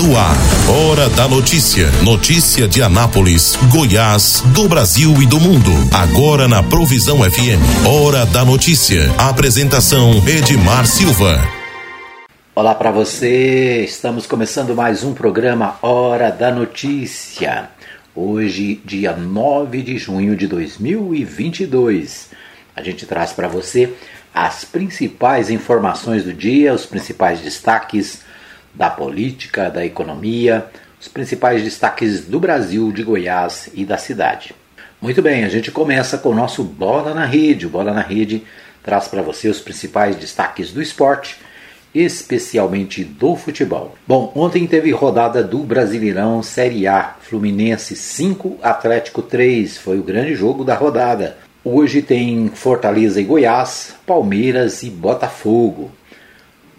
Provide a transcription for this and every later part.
No ar, Hora da Notícia. Notícia de Anápolis, Goiás, do Brasil e do mundo. Agora na Provisão FM. Hora da Notícia. Apresentação Edmar Silva. Olá para você. Estamos começando mais um programa Hora da Notícia. Hoje, dia 9 de junho de 2022. A gente traz para você as principais informações do dia, os principais destaques da política, da economia, os principais destaques do Brasil, de Goiás e da cidade. Muito bem, a gente começa com o nosso Bola na Rede. O Bola na Rede traz para você os principais destaques do esporte, especialmente do futebol. Bom, ontem teve rodada do Brasileirão Série A, Fluminense 5, Atlético 3, foi o grande jogo da rodada. Hoje tem Fortaleza e Goiás, Palmeiras e Botafogo.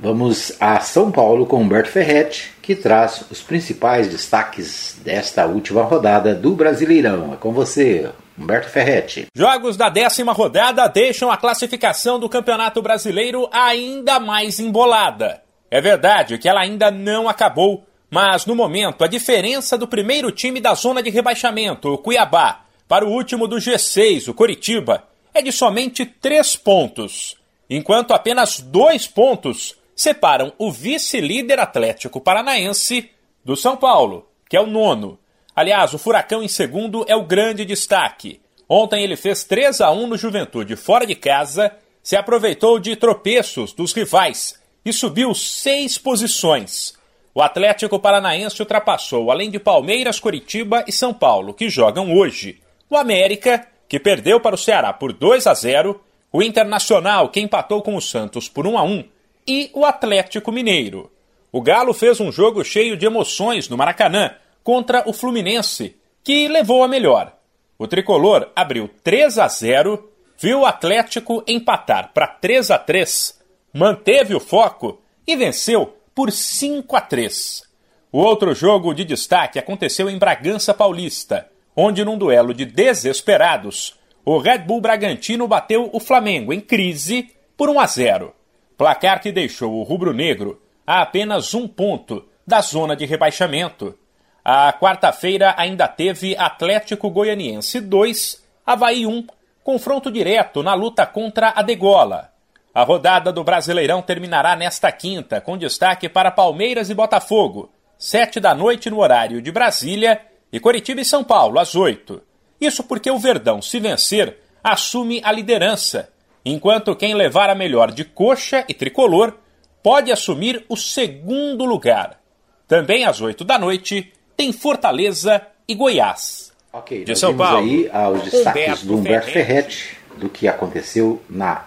Vamos a São Paulo com Humberto Ferretti, que traz os principais destaques desta última rodada do Brasileirão. É com você, Humberto Ferretti. Jogos da décima rodada deixam a classificação do Campeonato Brasileiro ainda mais embolada. É verdade que ela ainda não acabou, mas no momento a diferença do primeiro time da zona de rebaixamento, o Cuiabá, para o último do G6, o Coritiba, é de somente três pontos, enquanto apenas dois pontos separam o vice-líder Atlético Paranaense do São Paulo, que é o nono. Aliás, o Furacão em segundo é o grande destaque. Ontem ele fez 3 a 1 no Juventude fora de casa, se aproveitou de tropeços dos rivais e subiu seis posições. O Atlético Paranaense ultrapassou, além de Palmeiras, Coritiba e São Paulo, que jogam hoje, o América, que perdeu para o Ceará por 2 a 0, o Internacional, que empatou com o Santos por 1 a 1, e o Atlético Mineiro. O Galo fez um jogo cheio de emoções no Maracanã contra o Fluminense, que levou a melhor. O tricolor abriu 3 a 0, viu o Atlético empatar para 3 a 3, manteve o foco e venceu por 5 a 3. O outro jogo de destaque aconteceu em Bragança Paulista onde num duelo de desesperados, o Red Bull Bragantino bateu o Flamengo em crise por 1 a 0. Placar que deixou o rubro-negro a apenas um ponto da zona de rebaixamento. A quarta-feira ainda teve Atlético Goianiense 2, Havaí 1, confronto direto na luta contra a Degola. A rodada do Brasileirão terminará nesta quinta, com destaque para Palmeiras e Botafogo, sete da noite no horário de Brasília e Coritiba e São Paulo, às 8. Isso porque o Verdão, se vencer, assume a liderança, enquanto quem levar a melhor de coxa e tricolor pode assumir o segundo lugar. Também às 8 da noite tem Fortaleza e Goiás. Ok, de São Paulo. aí aos destaques Humberto do Humberto Ferretti. Ferretti do que aconteceu na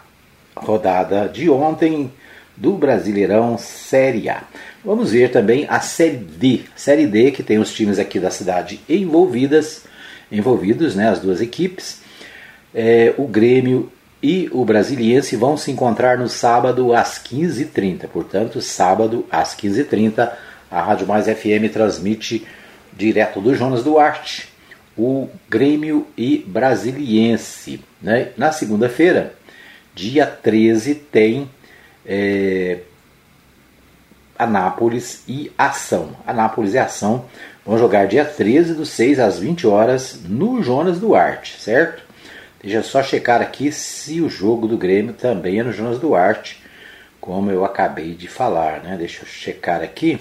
rodada de ontem do Brasileirão Série A. Vamos ver também a Série D. Série D que tem os times aqui da cidade envolvidas, envolvidos, né, as duas equipes. É, o Grêmio e o Brasiliense vão se encontrar no sábado às 15h30. Portanto, sábado às 15h30, a Rádio Mais FM transmite direto do Jonas Duarte o Grêmio e Brasiliense. Né? Na segunda-feira, dia 13, tem é, Anápolis e Ação. Anápolis e Ação vão jogar dia 13 do 6 às 20 horas no Jonas Duarte, certo? Deixa eu só checar aqui se o jogo do Grêmio também é no Jonas Duarte, como eu acabei de falar, né? Deixa eu checar aqui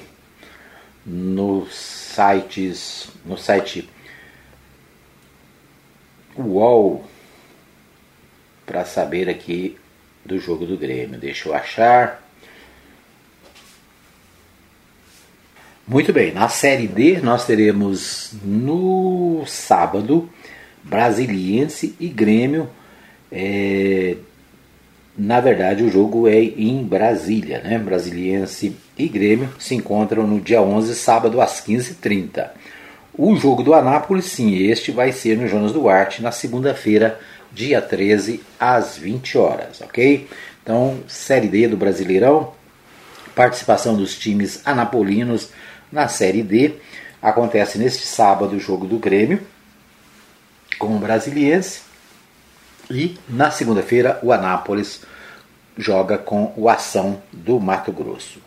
nos sites, no site UOL para saber aqui do jogo do Grêmio. Deixa eu achar. Muito bem, na Série D nós teremos no sábado Brasiliense e Grêmio. É, na verdade, o jogo é em Brasília, né? Brasiliense e Grêmio se encontram no dia 11, sábado, às 15h30. O jogo do Anápolis, sim, este vai ser no Jonas Duarte na segunda-feira, dia 13, às 20 horas, ok? Então, Série D do Brasileirão, participação dos times anapolinos na Série D. Acontece neste sábado o jogo do Grêmio com o Brasiliense. E na segunda-feira o Anápolis joga com o Ação do Mato Grosso.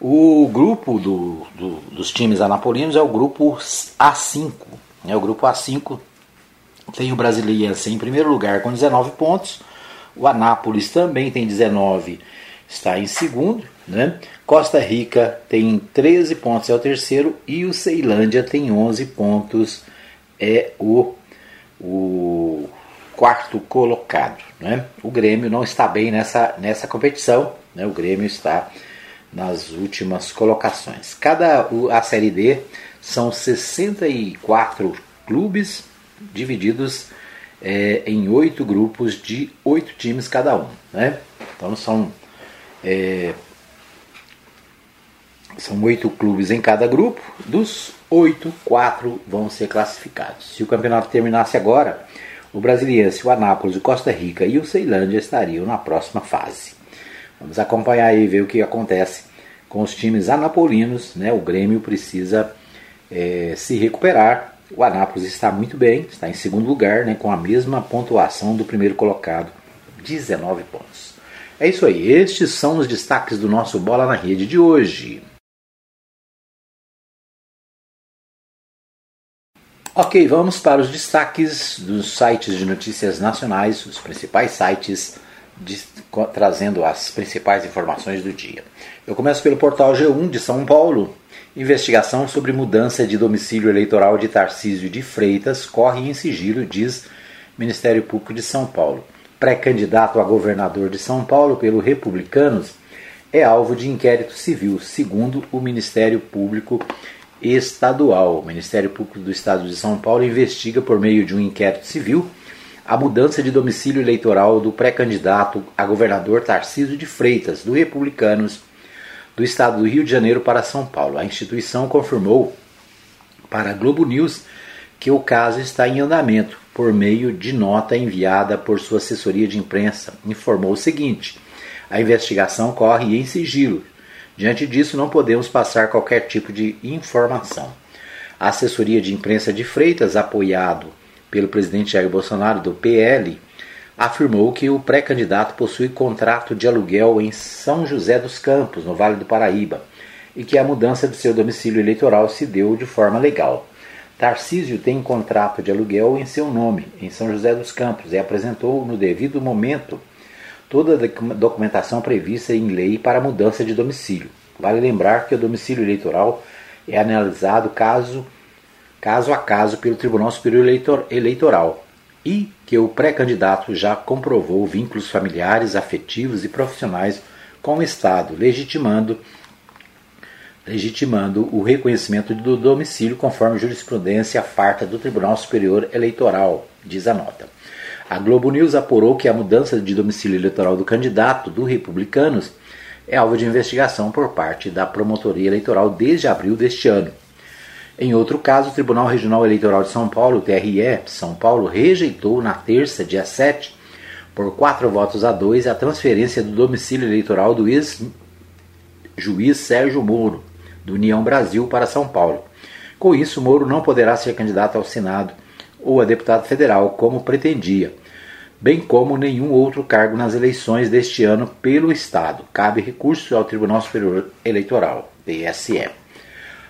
O grupo do, do, dos times anapolinos é o grupo A5. Né? O grupo A5 tem o Brasiliense em primeiro lugar com 19 pontos. O Anápolis também tem 19, está em segundo. Né? Costa Rica tem 13 pontos, é o terceiro. E o Ceilândia tem 11 pontos, é o, o quarto colocado. Né? O Grêmio não está bem nessa, nessa competição. Né? O Grêmio está nas últimas colocações. Cada a série D são 64 clubes divididos é, em oito grupos de oito times cada um, né? Então são é, são oito clubes em cada grupo. Dos oito, quatro vão ser classificados. Se o campeonato terminasse agora, o Brasiliense, o Anápolis, o Costa Rica e o Ceilândia estariam na próxima fase. Vamos acompanhar e ver o que acontece com os times anapolinos. Né? O Grêmio precisa é, se recuperar. O Anápolis está muito bem, está em segundo lugar, né, com a mesma pontuação do primeiro colocado, 19 pontos. É isso aí, estes são os destaques do nosso Bola na Rede de hoje. Ok, vamos para os destaques dos sites de notícias nacionais, os principais sites de, trazendo as principais informações do dia. Eu começo pelo portal G1 de São Paulo. Investigação sobre mudança de domicílio eleitoral de Tarcísio de Freitas corre em sigilo, diz Ministério Público de São Paulo. Pré-candidato a governador de São Paulo pelo Republicanos é alvo de inquérito civil, segundo o Ministério Público Estadual. O Ministério Público do Estado de São Paulo investiga por meio de um inquérito civil a mudança de domicílio eleitoral do pré-candidato a governador Tarcísio de Freitas, do Republicanos, do estado do Rio de Janeiro para São Paulo. A instituição confirmou para a Globo News que o caso está em andamento por meio de nota enviada por sua assessoria de imprensa. Informou o seguinte: a investigação corre em sigilo. Diante disso, não podemos passar qualquer tipo de informação. A assessoria de imprensa de Freitas, apoiado pelo presidente Jair Bolsonaro do PL, afirmou que o pré-candidato possui contrato de aluguel em São José dos Campos, no Vale do Paraíba, e que a mudança de seu domicílio eleitoral se deu de forma legal. Tarcísio tem contrato de aluguel em seu nome, em São José dos Campos, e apresentou no devido momento toda a documentação prevista em lei para mudança de domicílio. Vale lembrar que o domicílio eleitoral é analisado caso caso a caso pelo Tribunal Superior Eleitoral e que o pré-candidato já comprovou vínculos familiares, afetivos e profissionais com o Estado, legitimando legitimando o reconhecimento do domicílio conforme jurisprudência farta do Tribunal Superior Eleitoral, diz a nota. A Globo News apurou que a mudança de domicílio eleitoral do candidato do Republicanos é alvo de investigação por parte da Promotoria Eleitoral desde abril deste ano. Em outro caso, o Tribunal Regional Eleitoral de São Paulo, TRE, São Paulo, rejeitou na terça, dia 7, por quatro votos a dois, a transferência do domicílio eleitoral do ex-juiz Sérgio Moro, do União Brasil, para São Paulo. Com isso, Moro não poderá ser candidato ao Senado ou a deputado federal, como pretendia, bem como nenhum outro cargo nas eleições deste ano pelo Estado. Cabe recurso ao Tribunal Superior Eleitoral, TSE.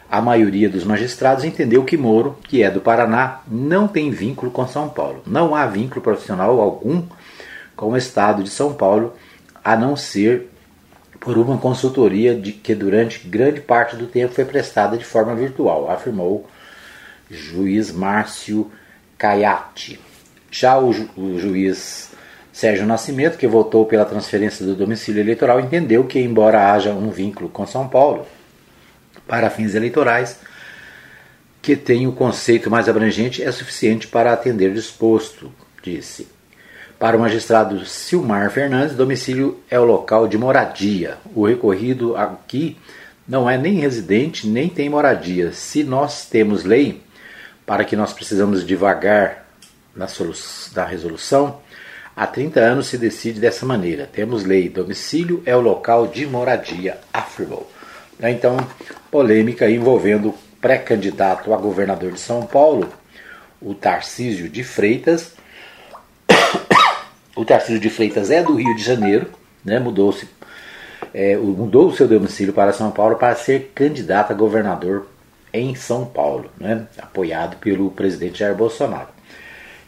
A maioria dos magistrados entendeu que Moro, que é do Paraná, não tem vínculo com São Paulo. Não há vínculo profissional algum com o Estado de São Paulo, a não ser por uma consultoria de que durante grande parte do tempo foi prestada de forma virtual, afirmou juiz Márcio Caiati. Já o, ju o juiz Sérgio Nascimento, que votou pela transferência do domicílio eleitoral, entendeu que, embora haja um vínculo com São Paulo, para fins eleitorais, que tem o conceito mais abrangente, é suficiente para atender disposto, disse. Para o magistrado Silmar Fernandes, domicílio é o local de moradia. O recorrido aqui não é nem residente, nem tem moradia. Se nós temos lei para que nós precisamos devagar na, na resolução, há 30 anos se decide dessa maneira. Temos lei, domicílio é o local de moradia, afirmou. Né? Então, polêmica envolvendo pré-candidato a governador de São Paulo, o Tarcísio de Freitas. o Tarcísio de Freitas é do Rio de Janeiro, né, mudou-se é, mudou o seu domicílio para São Paulo para ser candidato a governador em São Paulo, né, apoiado pelo presidente Jair Bolsonaro.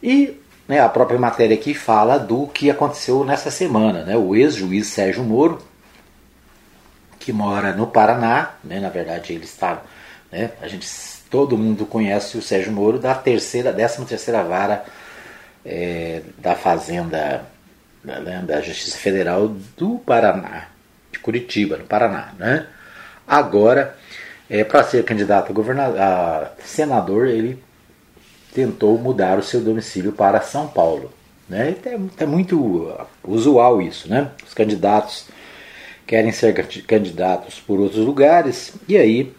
E né, a própria matéria aqui fala do que aconteceu nessa semana. Né, o ex-juiz Sérgio Moro, que mora no Paraná, né, na verdade ele está, né, a gente, todo mundo conhece o Sérgio Moro da terceira, décima terceira vara é, da Fazenda né, da Justiça Federal do Paraná, de Curitiba, no Paraná. Né? Agora, é, para ser candidato a, governador, a senador, ele tentou mudar o seu domicílio para São Paulo. Né? É, muito usual isso. Né? Os candidatos querem ser candidatos por outros lugares e aí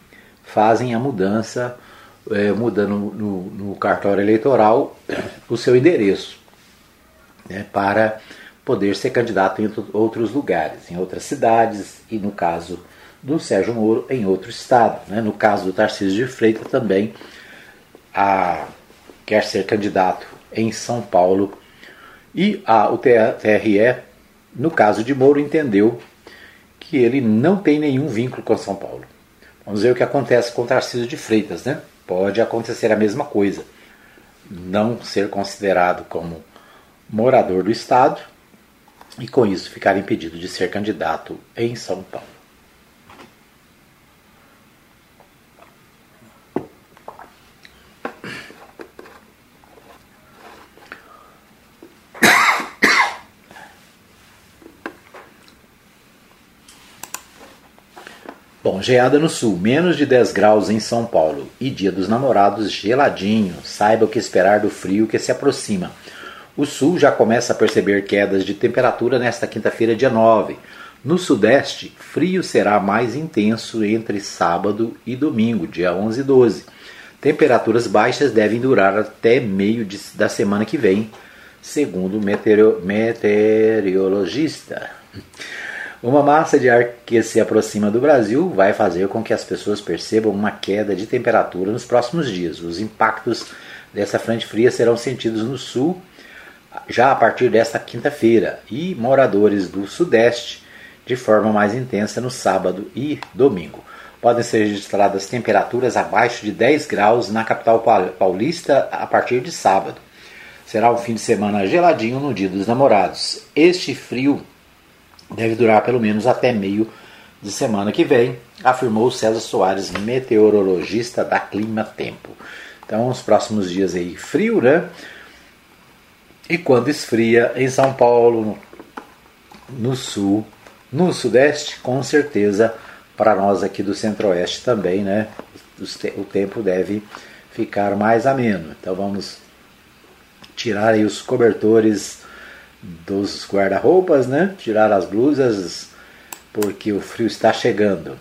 fazem a mudança, é, mudando no, no, cartório eleitoral o seu endereço né? para poder ser candidato em outros lugares, em outras cidades e, no caso do Sérgio Moro, em outro estado. Né? No caso do Tarcísio de Freitas, também a, quer ser candidato em São Paulo. E a, o TRE, no caso de Moro, entendeu que ele não tem nenhum vínculo com São Paulo. Vamos ver o que acontece com Tarcísio de Freitas. Né? Pode acontecer a mesma coisa. Não ser considerado como morador do Estado e com isso ficar impedido de ser candidato em São Paulo. Bom, geada no sul, menos de 10 graus em São Paulo e dia dos namorados geladinho. Saiba o que esperar do frio que se aproxima. O sul já começa a perceber quedas de temperatura nesta quinta-feira, dia 9. No sudeste, frio será mais intenso entre sábado e domingo, dia 11 e 12. Temperaturas baixas devem durar até meio de, da semana que vem, segundo o meteoro, meteorologista. Uma massa de ar que se aproxima do Brasil vai fazer com que as pessoas percebam uma queda de temperatura nos próximos dias. Os impactos dessa frente fria serão sentidos no sul já a partir desta quinta-feira e moradores do Sudeste de forma mais intensa no sábado e domingo. Podem ser registradas temperaturas abaixo de 10 graus na capital paulista a partir de sábado. Será um fim de semana geladinho no Dia dos Namorados. Este frio deve durar pelo menos até meio de semana que vem, afirmou César Soares, meteorologista da Clima Tempo. Então, os próximos dias aí frio, né? E quando esfria em São Paulo, no sul, no sudeste, com certeza para nós aqui do centro-oeste também, né? O tempo deve ficar mais ameno. Então vamos tirar aí os cobertores dos guarda-roupas, né? Tirar as blusas, porque o frio está chegando.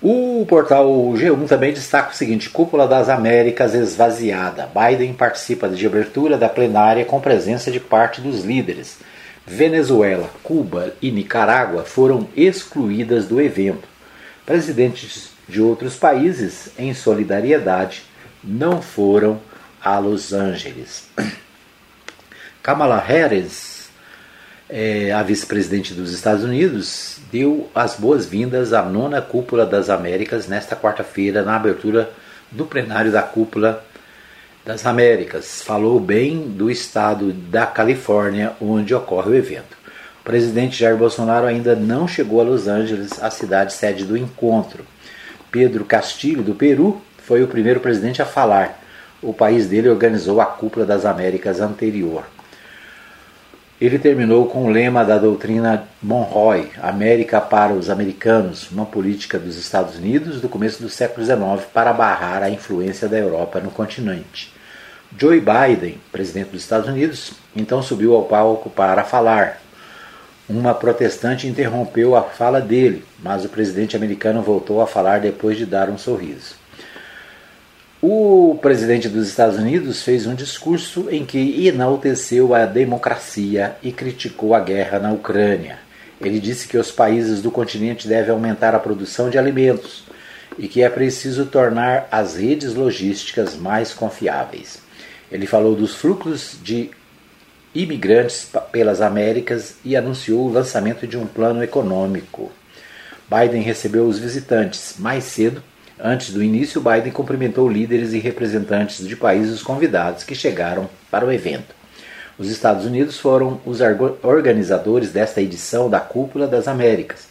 O portal G1 também destaca o seguinte: Cúpula das Américas esvaziada. Biden participa de abertura da plenária com presença de parte dos líderes. Venezuela, Cuba e Nicarágua foram excluídas do evento. Presidentes de outros países, em solidariedade, não foram a Los Angeles. Kamala Harris é, a vice-presidente dos Estados Unidos, deu as boas-vindas à nona Cúpula das Américas nesta quarta-feira, na abertura do plenário da Cúpula das Américas. Falou bem do estado da Califórnia, onde ocorre o evento. O presidente Jair Bolsonaro ainda não chegou a Los Angeles, a cidade sede do encontro. Pedro Castilho, do Peru, foi o primeiro presidente a falar. O país dele organizou a Cúpula das Américas anterior. Ele terminou com o lema da doutrina Monroe, América para os Americanos, uma política dos Estados Unidos do começo do século XIX para barrar a influência da Europa no continente. Joe Biden, presidente dos Estados Unidos, então subiu ao palco para falar. Uma protestante interrompeu a fala dele, mas o presidente americano voltou a falar depois de dar um sorriso. O presidente dos Estados Unidos fez um discurso em que enalteceu a democracia e criticou a guerra na Ucrânia. Ele disse que os países do continente devem aumentar a produção de alimentos e que é preciso tornar as redes logísticas mais confiáveis. Ele falou dos fluxos de imigrantes pelas Américas e anunciou o lançamento de um plano econômico. Biden recebeu os visitantes. Mais cedo, antes do início, Biden cumprimentou líderes e representantes de países convidados que chegaram para o evento. Os Estados Unidos foram os organizadores desta edição da Cúpula das Américas.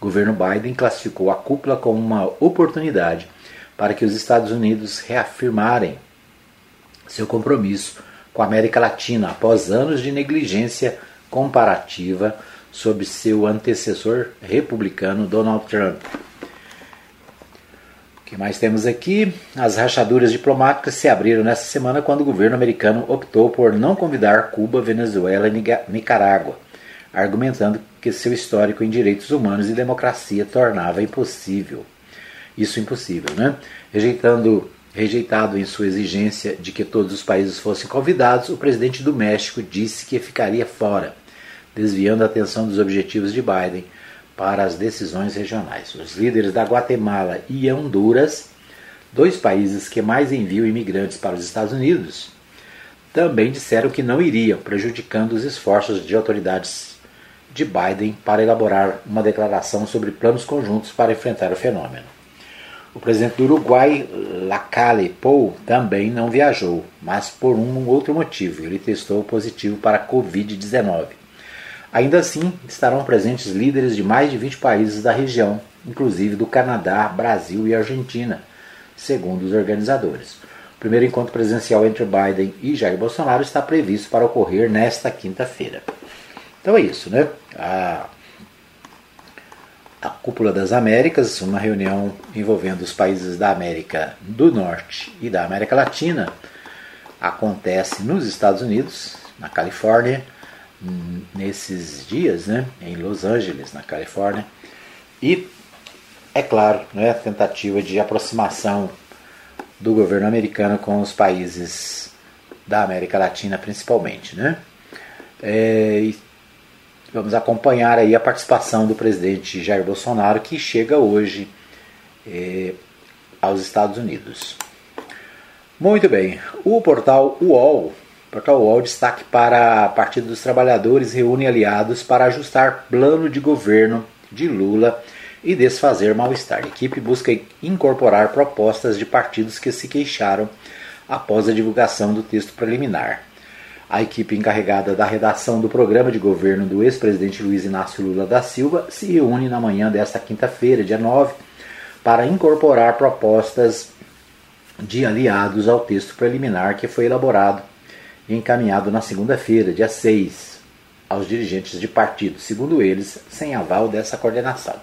O governo Biden classificou a cúpula como uma oportunidade para que os Estados Unidos reafirmarem seu compromisso com a América Latina após anos de negligência comparativa sob seu antecessor republicano Donald Trump. Que mais temos aqui? As rachaduras diplomáticas se abriram nesta semana quando o governo americano optou por não convidar Cuba, Venezuela e Nicarágua, argumentando que seu histórico em direitos humanos e democracia tornava impossível. Isso impossível, né? Rejeitando Rejeitado em sua exigência de que todos os países fossem convidados, o presidente do México disse que ficaria fora desviando a atenção dos objetivos de Biden para as decisões regionais. Os líderes da Guatemala e Honduras, dois países que mais enviam imigrantes para os Estados Unidos, também disseram que não iriam, prejudicando os esforços de autoridades de Biden para elaborar uma declaração sobre planos conjuntos para enfrentar o fenômeno. O presidente do Uruguai, Lacalle Pou, também não viajou, mas por um outro motivo. Ele testou positivo para a Covid-19. Ainda assim, estarão presentes líderes de mais de 20 países da região, inclusive do Canadá, Brasil e Argentina, segundo os organizadores. O primeiro encontro presencial entre Biden e Jair Bolsonaro está previsto para ocorrer nesta quinta-feira. Então é isso, né? A, a Cúpula das Américas, uma reunião envolvendo os países da América do Norte e da América Latina, acontece nos Estados Unidos, na Califórnia nesses dias, né, em Los Angeles, na Califórnia. E, é claro, né, a tentativa de aproximação do governo americano com os países da América Latina, principalmente. Né? É, vamos acompanhar aí a participação do presidente Jair Bolsonaro, que chega hoje é, aos Estados Unidos. Muito bem, o portal UOL Portal UOL destaque para Partido dos Trabalhadores reúne aliados para ajustar plano de governo de Lula e desfazer mal-estar. A equipe busca incorporar propostas de partidos que se queixaram após a divulgação do texto preliminar. A equipe encarregada da redação do programa de governo do ex-presidente Luiz Inácio Lula da Silva se reúne na manhã desta quinta-feira, dia 9, para incorporar propostas de aliados ao texto preliminar que foi elaborado e encaminhado na segunda-feira, dia 6, aos dirigentes de partido, segundo eles, sem aval dessa coordenação.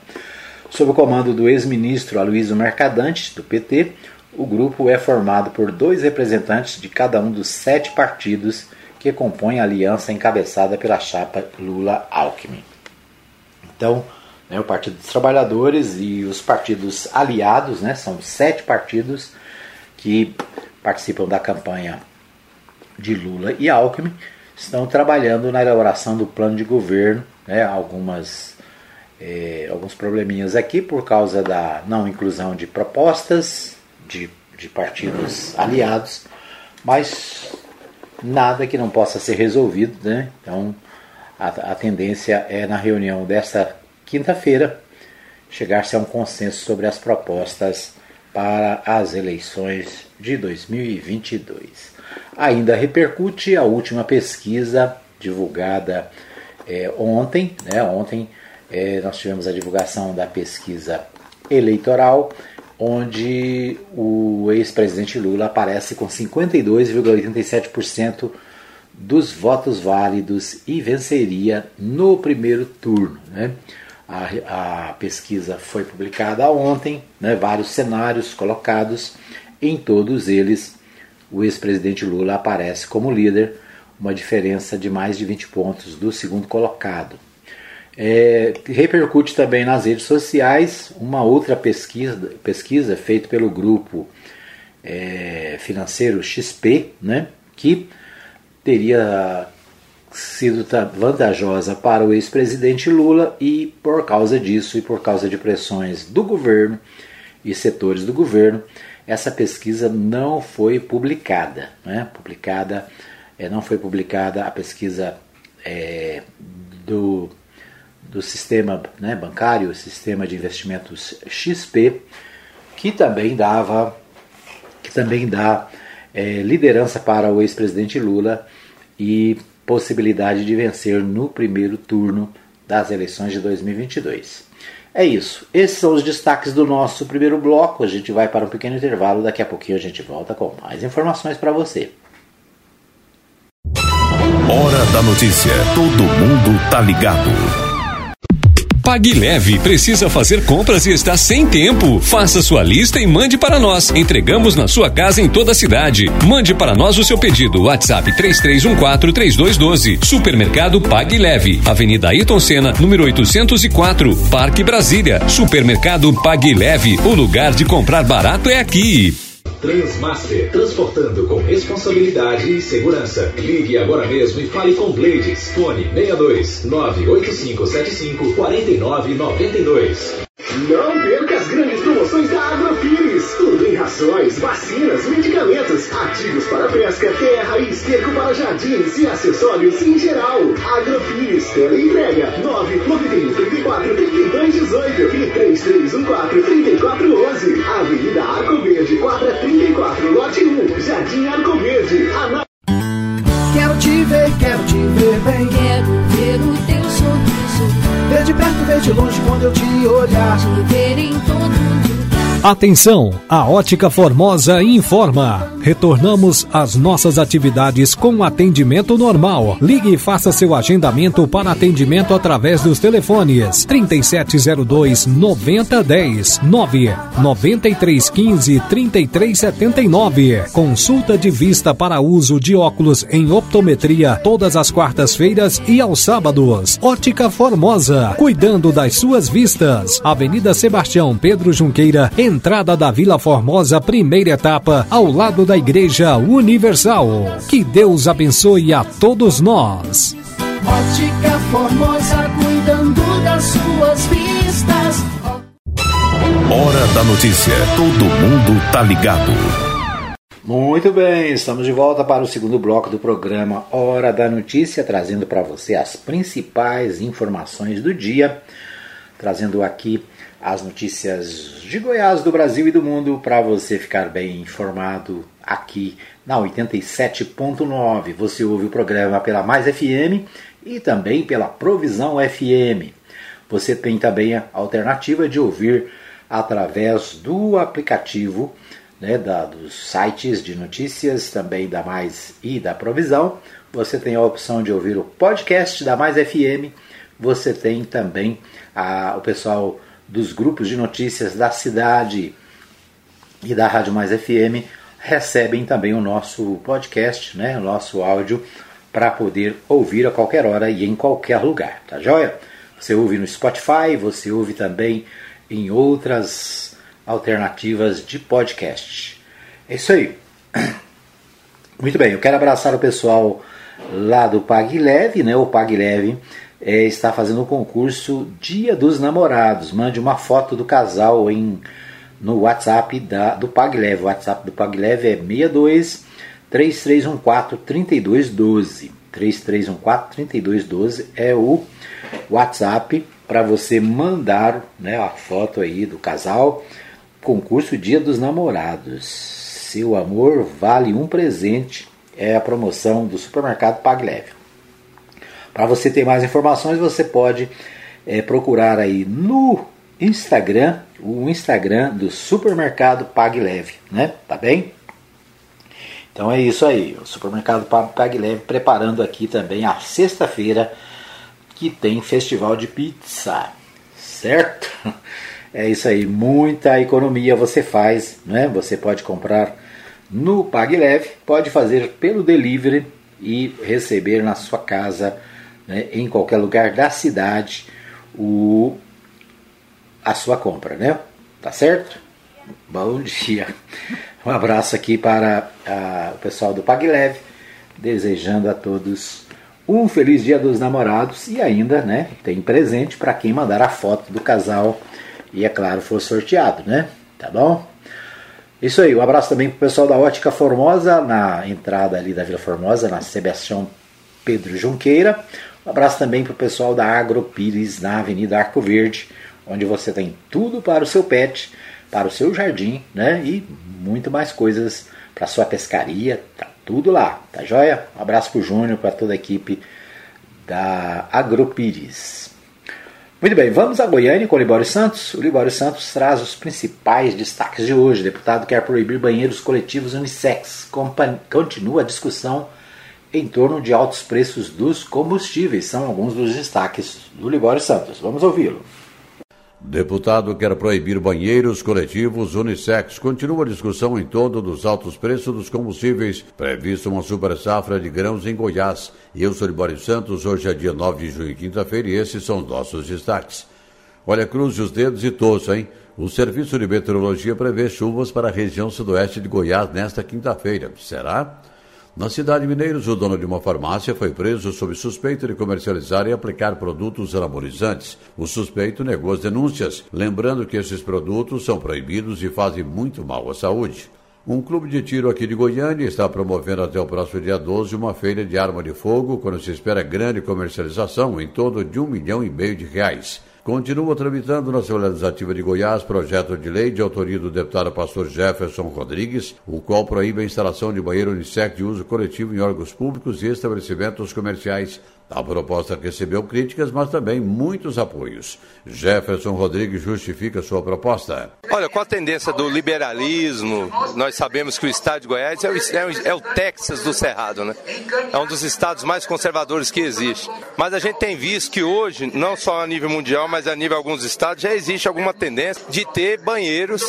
Sob o comando do ex-ministro Aloysio Mercadante, do PT, o grupo é formado por dois representantes de cada um dos sete partidos que compõem a aliança encabeçada pela chapa Lula-Alckmin. Então, né, o Partido dos Trabalhadores e os partidos aliados, né, são sete partidos que participam da campanha de Lula e Alckmin estão trabalhando na elaboração do plano de governo, né, algumas, é, alguns probleminhas aqui por causa da não inclusão de propostas de, de partidos aliados, mas nada que não possa ser resolvido. Né? Então a, a tendência é na reunião desta quinta-feira chegar-se a um consenso sobre as propostas para as eleições de 2022. Ainda repercute a última pesquisa divulgada é, ontem. Né? Ontem é, nós tivemos a divulgação da pesquisa eleitoral, onde o ex-presidente Lula aparece com 52,87% dos votos válidos e venceria no primeiro turno. Né? A, a, pesquisa foi publicada ontem, né? vários cenários colocados, em todos eles o ex-presidente Lula aparece como líder, uma diferença de mais de 20 pontos do segundo colocado. É, repercute também nas redes sociais uma outra pesquisa, pesquisa feita pelo grupo é, financeiro XP, né, que teria sido vantajosa para o ex-presidente Lula e por causa disso e por causa de pressões do governo e setores do governo, essa pesquisa não foi publicada, né? publicada é, não foi publicada a pesquisa é, do, do sistema né, bancário, sistema de investimentos XP, que também dava, que também dá é, liderança para o ex-presidente Lula e possibilidade de vencer no primeiro turno das eleições de 2022. É isso. Esses são os destaques do nosso primeiro bloco. A gente vai para um pequeno intervalo. Daqui a pouquinho a gente volta com mais informações para você. Hora da notícia. Todo mundo tá ligado. Pague Leve precisa fazer compras e está sem tempo. Faça sua lista e mande para nós. Entregamos na sua casa em toda a cidade. Mande para nós o seu pedido. WhatsApp 33143212. Supermercado Pague Leve. Avenida Ayrton Senna, número 804, Parque Brasília. Supermercado Pague Leve. O lugar de comprar barato é aqui. Transmaster, transportando com responsabilidade e segurança. Ligue agora mesmo e fale com Blades. Fone 62 98575 4992. Não perca as grandes promoções da Agrofires. Tudo em rações, vacinas, medicamentos, ativos para pesca, terra e esterco para jardins e acessórios em geral. Agrofires, entrega 991 34 32 18 e 3314 3411. Avenida Arco Verde, quadra 34, lote 1, Jardim Arco Verde. Ana... Quero te ver, quero te ver bem. Quero ver o teu sorriso. Ver de perto, ver de longe quando eu te olhar. Te ver em todo. Atenção, a Ótica Formosa informa. Retornamos às nossas atividades com atendimento normal. Ligue e faça seu agendamento para atendimento através dos telefones 3702 9010 9 9315 3379. Consulta de vista para uso de óculos em optometria todas as quartas-feiras e aos sábados. Ótica Formosa, cuidando das suas vistas. Avenida Sebastião Pedro Junqueira, entrada da Vila Formosa, primeira etapa, ao lado da Igreja Universal. Que Deus abençoe a todos nós. Ótica Formosa, cuidando das suas vistas. Hora da notícia. Todo mundo tá ligado. Muito bem, estamos de volta para o segundo bloco do programa Hora da Notícia, trazendo para você as principais informações do dia, trazendo aqui as notícias de Goiás, do Brasil e do mundo para você ficar bem informado aqui na 87.9. Você ouve o programa pela Mais FM e também pela Provisão FM. Você tem também a alternativa de ouvir através do aplicativo né, da, dos sites de notícias, também da Mais e da Provisão. Você tem a opção de ouvir o podcast da Mais FM. Você tem também a, o pessoal dos grupos de notícias da cidade e da Rádio Mais FM recebem também o nosso podcast, né, o nosso áudio, para poder ouvir a qualquer hora e em qualquer lugar, tá joia? Você ouve no Spotify, você ouve também em outras alternativas de podcast. É isso aí. Muito bem, eu quero abraçar o pessoal lá do Pag Leve, né? O Pag Leve é, está fazendo o concurso Dia dos Namorados. Mande uma foto do casal em no WhatsApp da, do PagLeve. O WhatsApp do PagLeve é 62 3314 3212. 3314 3212 é o WhatsApp para você mandar né, a foto aí do casal. Concurso Dia dos Namorados. Seu amor vale um presente. É a promoção do supermercado PagLeve. Para você ter mais informações, você pode é, procurar aí no Instagram, o Instagram do supermercado Pague Leve, né? Tá bem? Então é isso aí, o supermercado Pague Leve preparando aqui também a sexta-feira que tem festival de pizza, certo? É isso aí, muita economia você faz, né? Você pode comprar no Pague Leve, pode fazer pelo delivery e receber na sua casa né, em qualquer lugar da cidade o, a sua compra, né? Tá certo? Bom dia. Um abraço aqui para a, o pessoal do PagLeve, desejando a todos um feliz dia dos namorados e ainda, né, tem presente para quem mandar a foto do casal e é claro for sorteado, né? Tá bom? Isso aí, um abraço também pro pessoal da Ótica Formosa, na entrada ali da Vila Formosa, na Sebastião Pedro Junqueira. Um abraço também pro pessoal da Agropires, na Avenida Arco Verde, onde você tem tudo para o seu pet, para o seu jardim, né? E muito mais coisas para sua pescaria, tá tudo lá, tá joia? Um abraço pro Júnior, para toda a equipe da Agropires. Muito bem, vamos a Goiânia com o Libório Santos. O Libório Santos traz os principais destaques de hoje. O deputado quer proibir banheiros coletivos unissex. Continua a discussão em torno de altos preços dos combustíveis. São alguns dos destaques do Libório Santos. Vamos ouvi-lo. Deputado quer proibir banheiros coletivos unissex. Continua a discussão em torno dos altos preços dos combustíveis. Previsto uma super safra de grãos em Goiás. Eu sou Libório Santos. Hoje é dia 9 de junho, quinta-feira, e esses são os nossos destaques. Olha, cruze os dedos e torça, hein? O Serviço de Meteorologia prevê chuvas para a região sudoeste de Goiás nesta quinta-feira. Será? Na cidade de Mineiros, o dono de uma farmácia foi preso sob suspeita de comercializar e aplicar produtos anabolizantes. O suspeito negou as denúncias, lembrando que esses produtos são proibidos e fazem muito mal à saúde. Um clube de tiro aqui de Goiânia está promovendo até o próximo dia 12 uma feira de arma de fogo, quando se espera grande comercialização, em torno de um milhão e meio de reais. Continua tramitando na Assembleia Legislativa de Goiás projeto de lei de autoria do deputado pastor Jefferson Rodrigues, o qual proíbe a instalação de banheiro unissex de uso coletivo em órgãos públicos e estabelecimentos comerciais a proposta recebeu críticas, mas também muitos apoios. Jefferson Rodrigues justifica sua proposta. Olha, com a tendência do liberalismo, nós sabemos que o estado de Goiás é o, é é o Texas do Cerrado, né? É um dos estados mais conservadores que existe. Mas a gente tem visto que hoje, não só a nível mundial, mas a nível de alguns estados, já existe alguma tendência de ter banheiros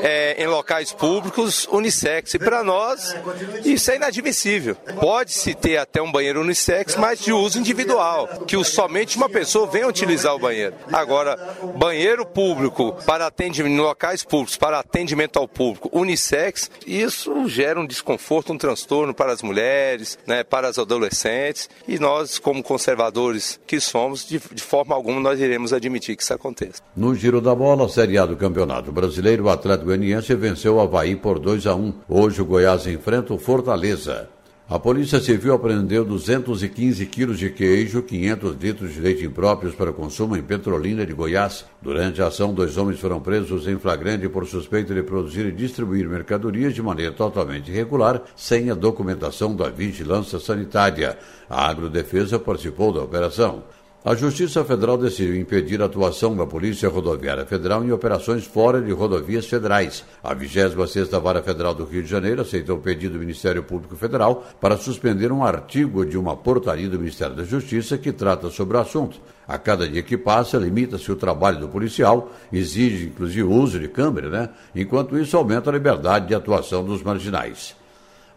é, em locais públicos unissex. E para nós, isso é inadmissível. Pode-se ter até um banheiro unissex, mas de uso individual, que somente uma pessoa venha utilizar o banheiro. Agora, banheiro público para atendimento locais públicos para atendimento ao público unissex, isso gera um desconforto, um transtorno para as mulheres, né, para as adolescentes, e nós, como conservadores que somos, de, de forma alguma nós iremos admitir que isso aconteça. No giro da bola, Série A do Campeonato Brasileiro, o Atlético Goianiense venceu o Havaí por 2 a 1. Hoje o Goiás enfrenta o Fortaleza. A Polícia Civil apreendeu 215 quilos de queijo, 500 litros de leite impróprios para consumo em Petrolina de Goiás. Durante a ação, dois homens foram presos em flagrante por suspeita de produzir e distribuir mercadorias de maneira totalmente irregular, sem a documentação da vigilância sanitária. A Agrodefesa participou da operação. A Justiça Federal decidiu impedir a atuação da Polícia Rodoviária Federal em operações fora de rodovias federais. A 26ª Vara Federal do Rio de Janeiro aceitou o pedido do Ministério Público Federal para suspender um artigo de uma portaria do Ministério da Justiça que trata sobre o assunto. A cada dia que passa, limita-se o trabalho do policial, exige inclusive o uso de câmera, né? Enquanto isso, aumenta a liberdade de atuação dos marginais.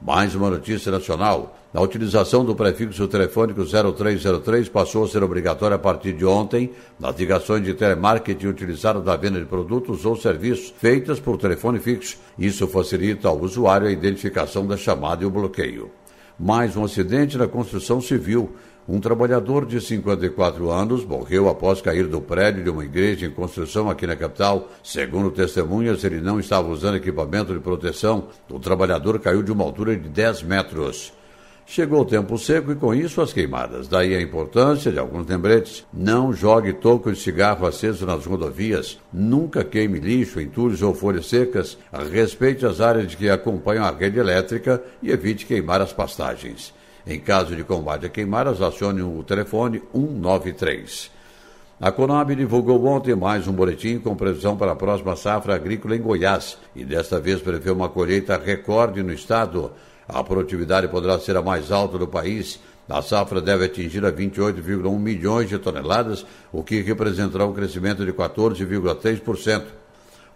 Mais uma notícia nacional. A utilização do prefixo telefônico 0303 passou a ser obrigatória a partir de ontem nas ligações de telemarketing utilizadas na venda de produtos ou serviços feitas por telefone fixo. Isso facilita ao usuário a identificação da chamada e o bloqueio. Mais um acidente na construção civil. Um trabalhador de 54 anos morreu após cair do prédio de uma igreja em construção aqui na capital. Segundo testemunhas, ele não estava usando equipamento de proteção. O trabalhador caiu de uma altura de 10 metros. Chegou o tempo seco e com isso as queimadas. Daí a importância de alguns lembretes. Não jogue toco de cigarro aceso nas rodovias. Nunca queime lixo, entulhos ou folhas secas. Respeite as áreas que acompanham a rede elétrica e evite queimar as pastagens. Em caso de combate a queimadas, acione o telefone 193. A Conab divulgou ontem mais um boletim com previsão para a próxima safra agrícola em Goiás e desta vez prevê uma colheita recorde no estado. A produtividade poderá ser a mais alta do país. A safra deve atingir a 28,1 milhões de toneladas, o que representará um crescimento de 14,3%.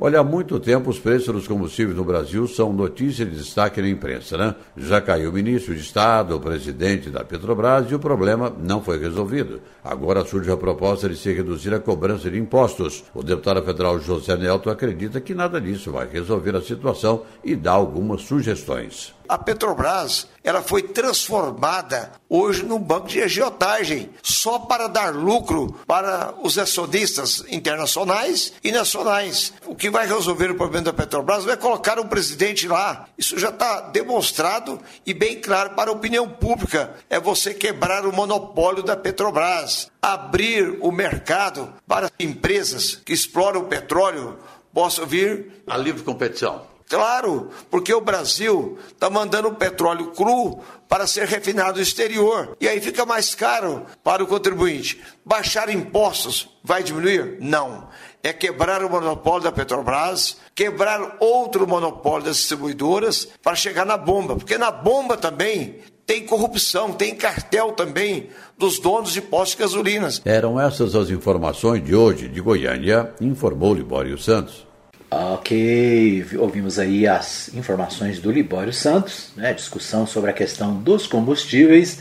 Olha, há muito tempo os preços dos combustíveis no Brasil são notícia de destaque na imprensa, né? Já caiu o ministro de Estado, o presidente da Petrobras e o problema não foi resolvido. Agora surge a proposta de se reduzir a cobrança de impostos. O deputado federal José Nelto acredita que nada disso vai resolver a situação e dá algumas sugestões. A Petrobras ela foi transformada hoje num banco de agiotagem, só para dar lucro para os acionistas internacionais e nacionais. O que vai resolver o problema da Petrobras vai colocar um presidente lá. Isso já está demonstrado e bem claro para a opinião pública. É você quebrar o monopólio da Petrobras, abrir o mercado para empresas que exploram o petróleo possam vir. A livre competição. Claro, porque o Brasil está mandando petróleo cru para ser refinado no exterior. E aí fica mais caro para o contribuinte. Baixar impostos vai diminuir? Não. É quebrar o monopólio da Petrobras, quebrar outro monopólio das distribuidoras para chegar na bomba. Porque na bomba também tem corrupção, tem cartel também dos donos de postos de gasolinas. Eram essas as informações de hoje de Goiânia, informou Libório Santos. Ok, ouvimos aí as informações do Libório Santos, né, discussão sobre a questão dos combustíveis.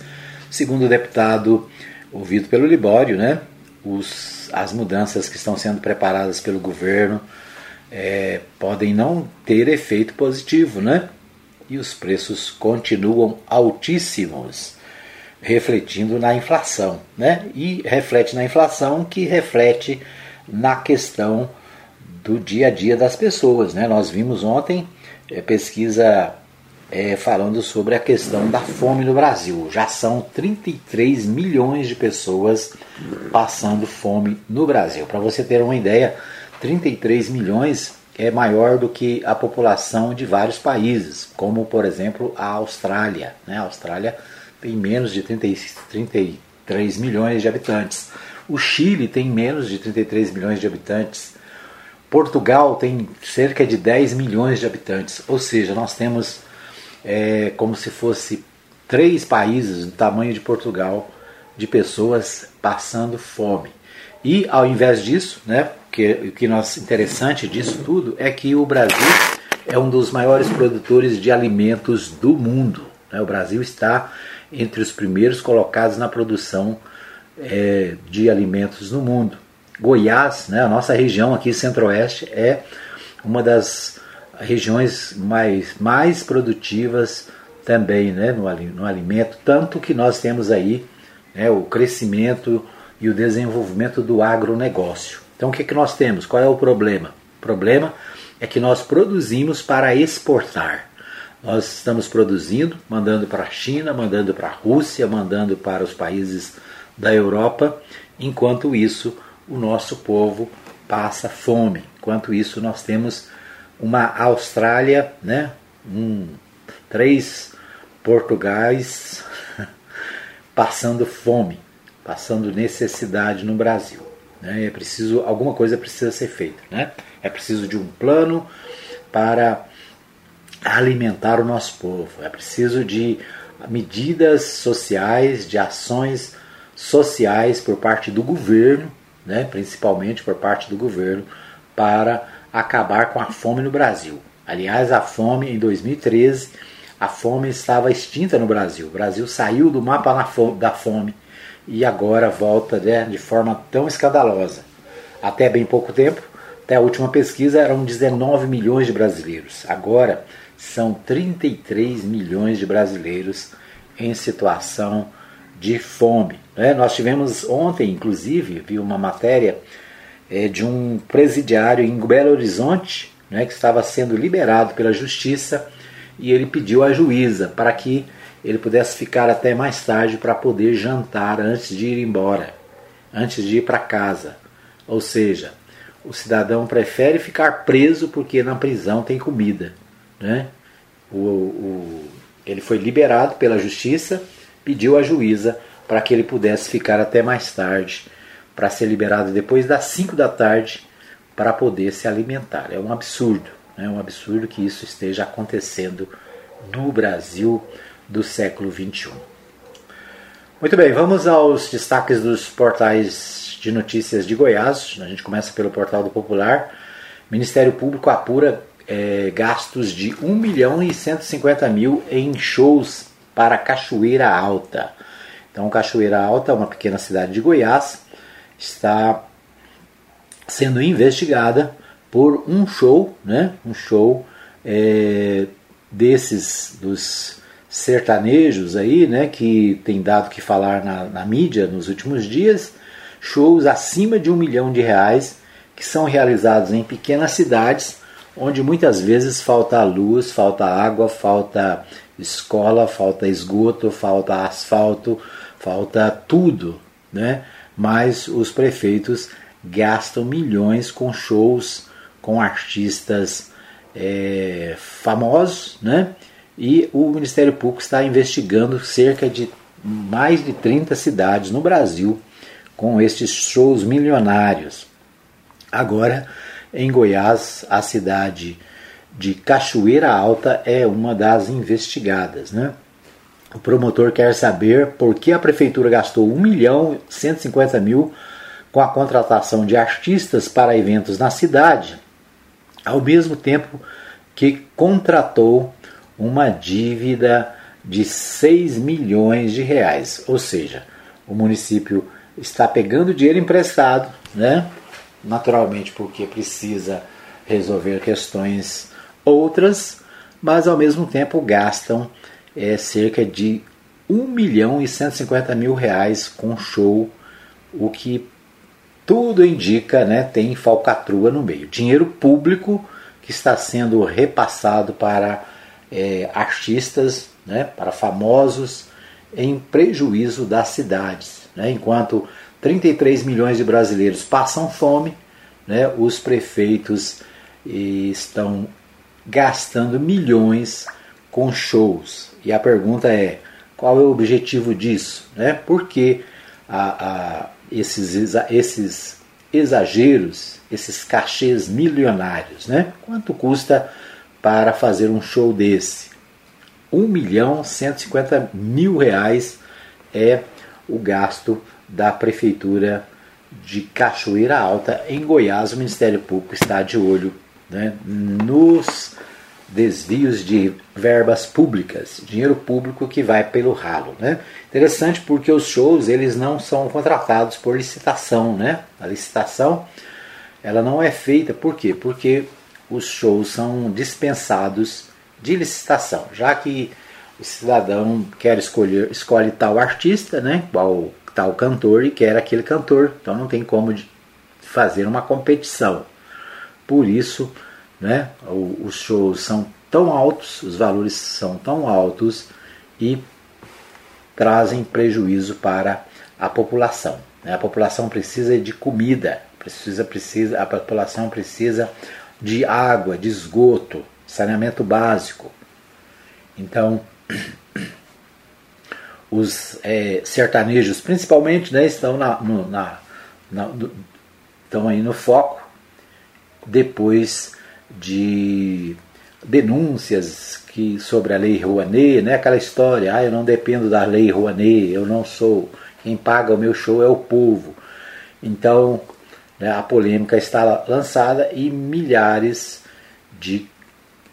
Segundo o deputado ouvido pelo Libório, né, os, as mudanças que estão sendo preparadas pelo governo é, podem não ter efeito positivo, né? E os preços continuam altíssimos, refletindo na inflação, né? E reflete na inflação que reflete na questão do dia a dia das pessoas. Né? Nós vimos ontem é, pesquisa é, falando sobre a questão da fome no Brasil. Já são 33 milhões de pessoas passando fome no Brasil. Para você ter uma ideia, 33 milhões é maior do que a população de vários países, como por exemplo a Austrália. Né? A Austrália tem menos de 30, 33 milhões de habitantes. O Chile tem menos de 33 milhões de habitantes. Portugal tem cerca de 10 milhões de habitantes, ou seja, nós temos é, como se fosse três países do tamanho de Portugal de pessoas passando fome. E ao invés disso, né, que, o que nós interessante disso tudo é que o Brasil é um dos maiores produtores de alimentos do mundo. Né? O Brasil está entre os primeiros colocados na produção é, de alimentos no mundo. Goiás, né, a nossa região aqui centro-oeste, é uma das regiões mais, mais produtivas também né, no, no alimento, tanto que nós temos aí né, o crescimento e o desenvolvimento do agronegócio. Então o que, que nós temos? Qual é o problema? O problema é que nós produzimos para exportar. Nós estamos produzindo, mandando para a China, mandando para a Rússia, mandando para os países da Europa, enquanto isso o nosso povo passa fome. Enquanto isso, nós temos uma Austrália, né? Um, três Portugais passando fome, passando necessidade no Brasil. Né? É preciso alguma coisa precisa ser feita, né? É preciso de um plano para alimentar o nosso povo. É preciso de medidas sociais, de ações sociais por parte do governo né, principalmente por parte do governo, para acabar com a fome no Brasil. Aliás, a fome em 2013, a fome estava extinta no Brasil. O Brasil saiu do mapa da fome e agora volta né, de forma tão escandalosa. Até bem pouco tempo, até a última pesquisa, eram 19 milhões de brasileiros. Agora são 33 milhões de brasileiros em situação de fome. Né? Nós tivemos ontem, inclusive, vi uma matéria é, de um presidiário em Belo Horizonte né, que estava sendo liberado pela justiça e ele pediu à juíza para que ele pudesse ficar até mais tarde para poder jantar antes de ir embora, antes de ir para casa. Ou seja, o cidadão prefere ficar preso porque na prisão tem comida. Né? O, o, ele foi liberado pela justiça pediu à juíza para que ele pudesse ficar até mais tarde, para ser liberado depois das 5 da tarde, para poder se alimentar. É um absurdo, é um absurdo que isso esteja acontecendo no Brasil do século XXI. Muito bem, vamos aos destaques dos portais de notícias de Goiás. A gente começa pelo portal do Popular. Ministério Público apura é, gastos de 1 milhão e 150 mil em shows para Cachoeira Alta. Então, Cachoeira Alta, uma pequena cidade de Goiás, está sendo investigada por um show, né? Um show é, desses dos sertanejos aí, né, que tem dado que falar na, na mídia nos últimos dias, shows acima de um milhão de reais que são realizados em pequenas cidades, onde muitas vezes falta luz, falta água, falta escola, falta esgoto, falta asfalto, falta tudo, né? Mas os prefeitos gastam milhões com shows, com artistas é, famosos, né? E o Ministério Público está investigando cerca de mais de 30 cidades no Brasil com estes shows milionários. Agora, em Goiás, a cidade de Cachoeira Alta é uma das investigadas. Né? O promotor quer saber por que a prefeitura gastou 1 milhão 150 mil com a contratação de artistas para eventos na cidade, ao mesmo tempo que contratou uma dívida de 6 milhões de reais. Ou seja, o município está pegando dinheiro emprestado, né? naturalmente porque precisa resolver questões outras, mas ao mesmo tempo gastam é, cerca de 1 milhão e 150 mil reais com show, o que tudo indica né, tem falcatrua no meio. Dinheiro público que está sendo repassado para é, artistas, né, para famosos, em prejuízo das cidades. Né, enquanto 33 milhões de brasileiros passam fome, né, os prefeitos estão gastando milhões com shows. E a pergunta é: qual é o objetivo disso? Né? Por que a, a, esses, esses exageros, esses cachês milionários? Né? Quanto custa para fazer um show desse. 1 milhão 150 mil reais é o gasto da Prefeitura de Cachoeira Alta, em Goiás. O Ministério Público está de olho né, nos desvios de verbas públicas, dinheiro público que vai pelo ralo. Né? Interessante porque os shows eles não são contratados por licitação. Né? A licitação ela não é feita, por quê? Porque os shows são dispensados de licitação, já que o cidadão quer escolher, escolhe tal artista, né, qual tal cantor e quer aquele cantor, então não tem como fazer uma competição. Por isso, né, os shows são tão altos, os valores são tão altos e trazem prejuízo para a população. Né? A população precisa de comida, precisa, precisa, a população precisa de água, de esgoto, saneamento básico. Então, os é, sertanejos, principalmente, né, estão, na, no, na, na do, estão aí no foco depois de denúncias que sobre a lei Rouanet, né, aquela história, ah, eu não dependo da lei Rouanet, eu não sou, quem paga o meu show é o povo. Então, né, a polêmica está lançada e milhares de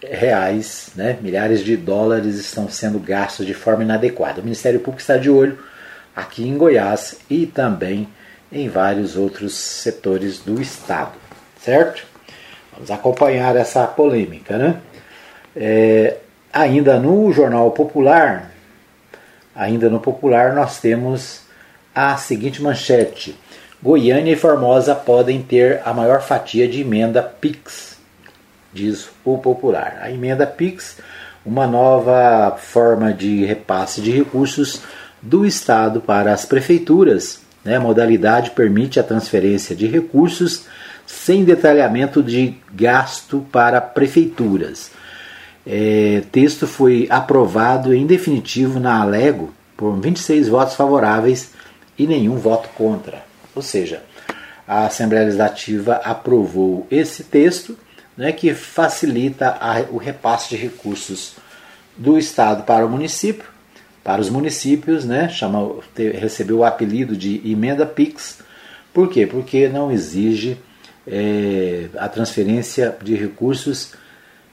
reais, né, milhares de dólares estão sendo gastos de forma inadequada. O Ministério Público está de olho aqui em Goiás e também em vários outros setores do Estado, certo? Vamos acompanhar essa polêmica, né? É, ainda no Jornal Popular, ainda no Popular, nós temos a seguinte manchete Goiânia e Formosa podem ter a maior fatia de emenda PIX, diz o popular. A emenda PIX, uma nova forma de repasse de recursos do Estado para as prefeituras. Né? A modalidade permite a transferência de recursos sem detalhamento de gasto para prefeituras. É, texto foi aprovado em definitivo na Alego por 26 votos favoráveis e nenhum voto contra. Ou seja, a Assembleia Legislativa aprovou esse texto né, que facilita a, o repasse de recursos do Estado para o município, para os municípios, né, chama, recebeu o apelido de emenda PIX. Por quê? Porque não exige é, a transferência de recursos,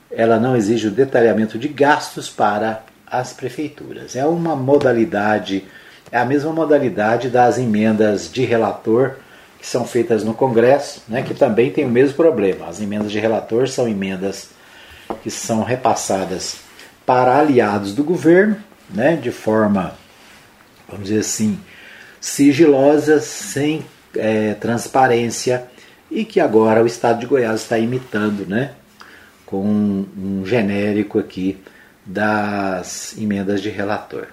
ela não exige o detalhamento de gastos para as prefeituras. É uma modalidade é a mesma modalidade das emendas de relator que são feitas no Congresso, né, que também tem o mesmo problema. As emendas de relator são emendas que são repassadas para aliados do governo, né, de forma, vamos dizer assim, sigilosa, sem é, transparência, e que agora o Estado de Goiás está imitando, né, com um genérico aqui das emendas de relator.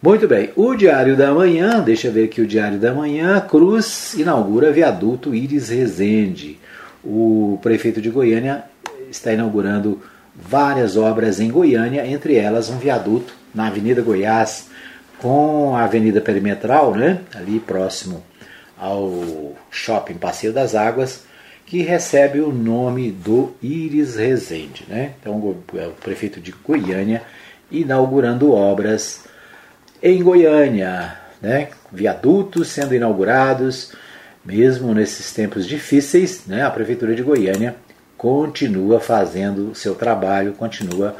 Muito bem, o Diário da Manhã, deixa eu ver aqui o Diário da Manhã, Cruz inaugura viaduto Iris Rezende. O prefeito de Goiânia está inaugurando várias obras em Goiânia, entre elas um viaduto na Avenida Goiás com a Avenida Perimetral, né, ali próximo ao Shopping Passeio das Águas, que recebe o nome do Iris Rezende. Né? Então, é o prefeito de Goiânia inaugurando obras em Goiânia, né? viadutos sendo inaugurados, mesmo nesses tempos difíceis, né? a prefeitura de Goiânia continua fazendo seu trabalho, continua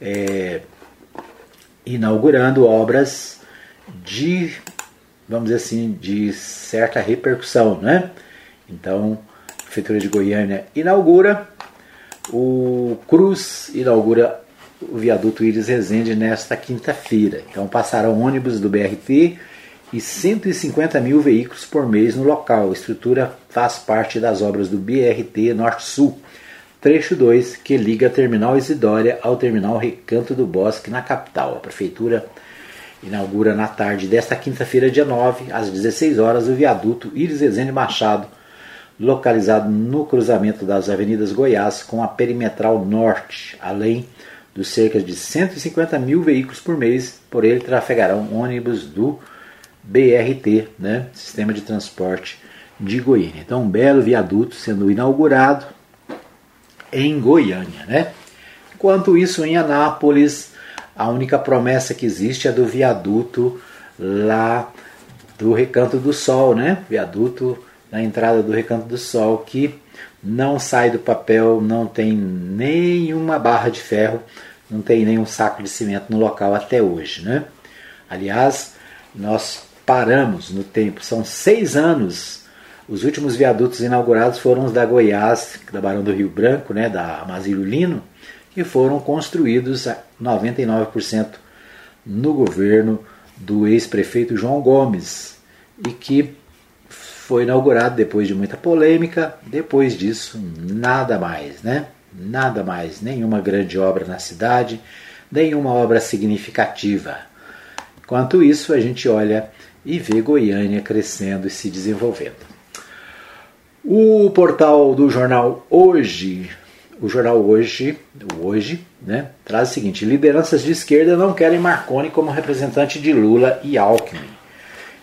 é, inaugurando obras de, vamos dizer assim, de certa repercussão, né? Então, a Prefeitura de Goiânia inaugura, o Cruz inaugura o viaduto Iris Rezende nesta quinta-feira. Então passarão ônibus do BRT e 150 mil veículos por mês no local. A estrutura faz parte das obras do BRT Norte-Sul, trecho 2, que liga a Terminal Isidória ao Terminal Recanto do Bosque, na capital. A Prefeitura inaugura na tarde desta quinta-feira, dia 9, às 16 horas, o viaduto Iris Rezende Machado, localizado no cruzamento das avenidas Goiás com a Perimetral Norte, além dos cerca de 150 mil veículos por mês, por ele trafegarão ônibus do BRT, né, Sistema de Transporte de Goiânia. Então, um belo viaduto sendo inaugurado em Goiânia. Né? Enquanto isso, em Anápolis, a única promessa que existe é do viaduto lá do Recanto do Sol, né? Viaduto na entrada do Recanto do Sol, que não sai do papel, não tem nenhuma barra de ferro, não tem nenhum saco de cimento no local até hoje, né? Aliás, nós paramos no tempo, são seis anos os últimos viadutos inaugurados foram os da Goiás, da Barão do Rio Branco, né, da Amazílio Lino, que foram construídos a 99% no governo do ex-prefeito João Gomes e que foi inaugurado depois de muita polêmica. Depois disso, nada mais, né? Nada mais, nenhuma grande obra na cidade, nenhuma obra significativa. Enquanto isso, a gente olha e vê Goiânia crescendo e se desenvolvendo. O portal do jornal Hoje, o jornal Hoje, Hoje, né, traz o seguinte: lideranças de esquerda não querem Marconi como representante de Lula e Alckmin.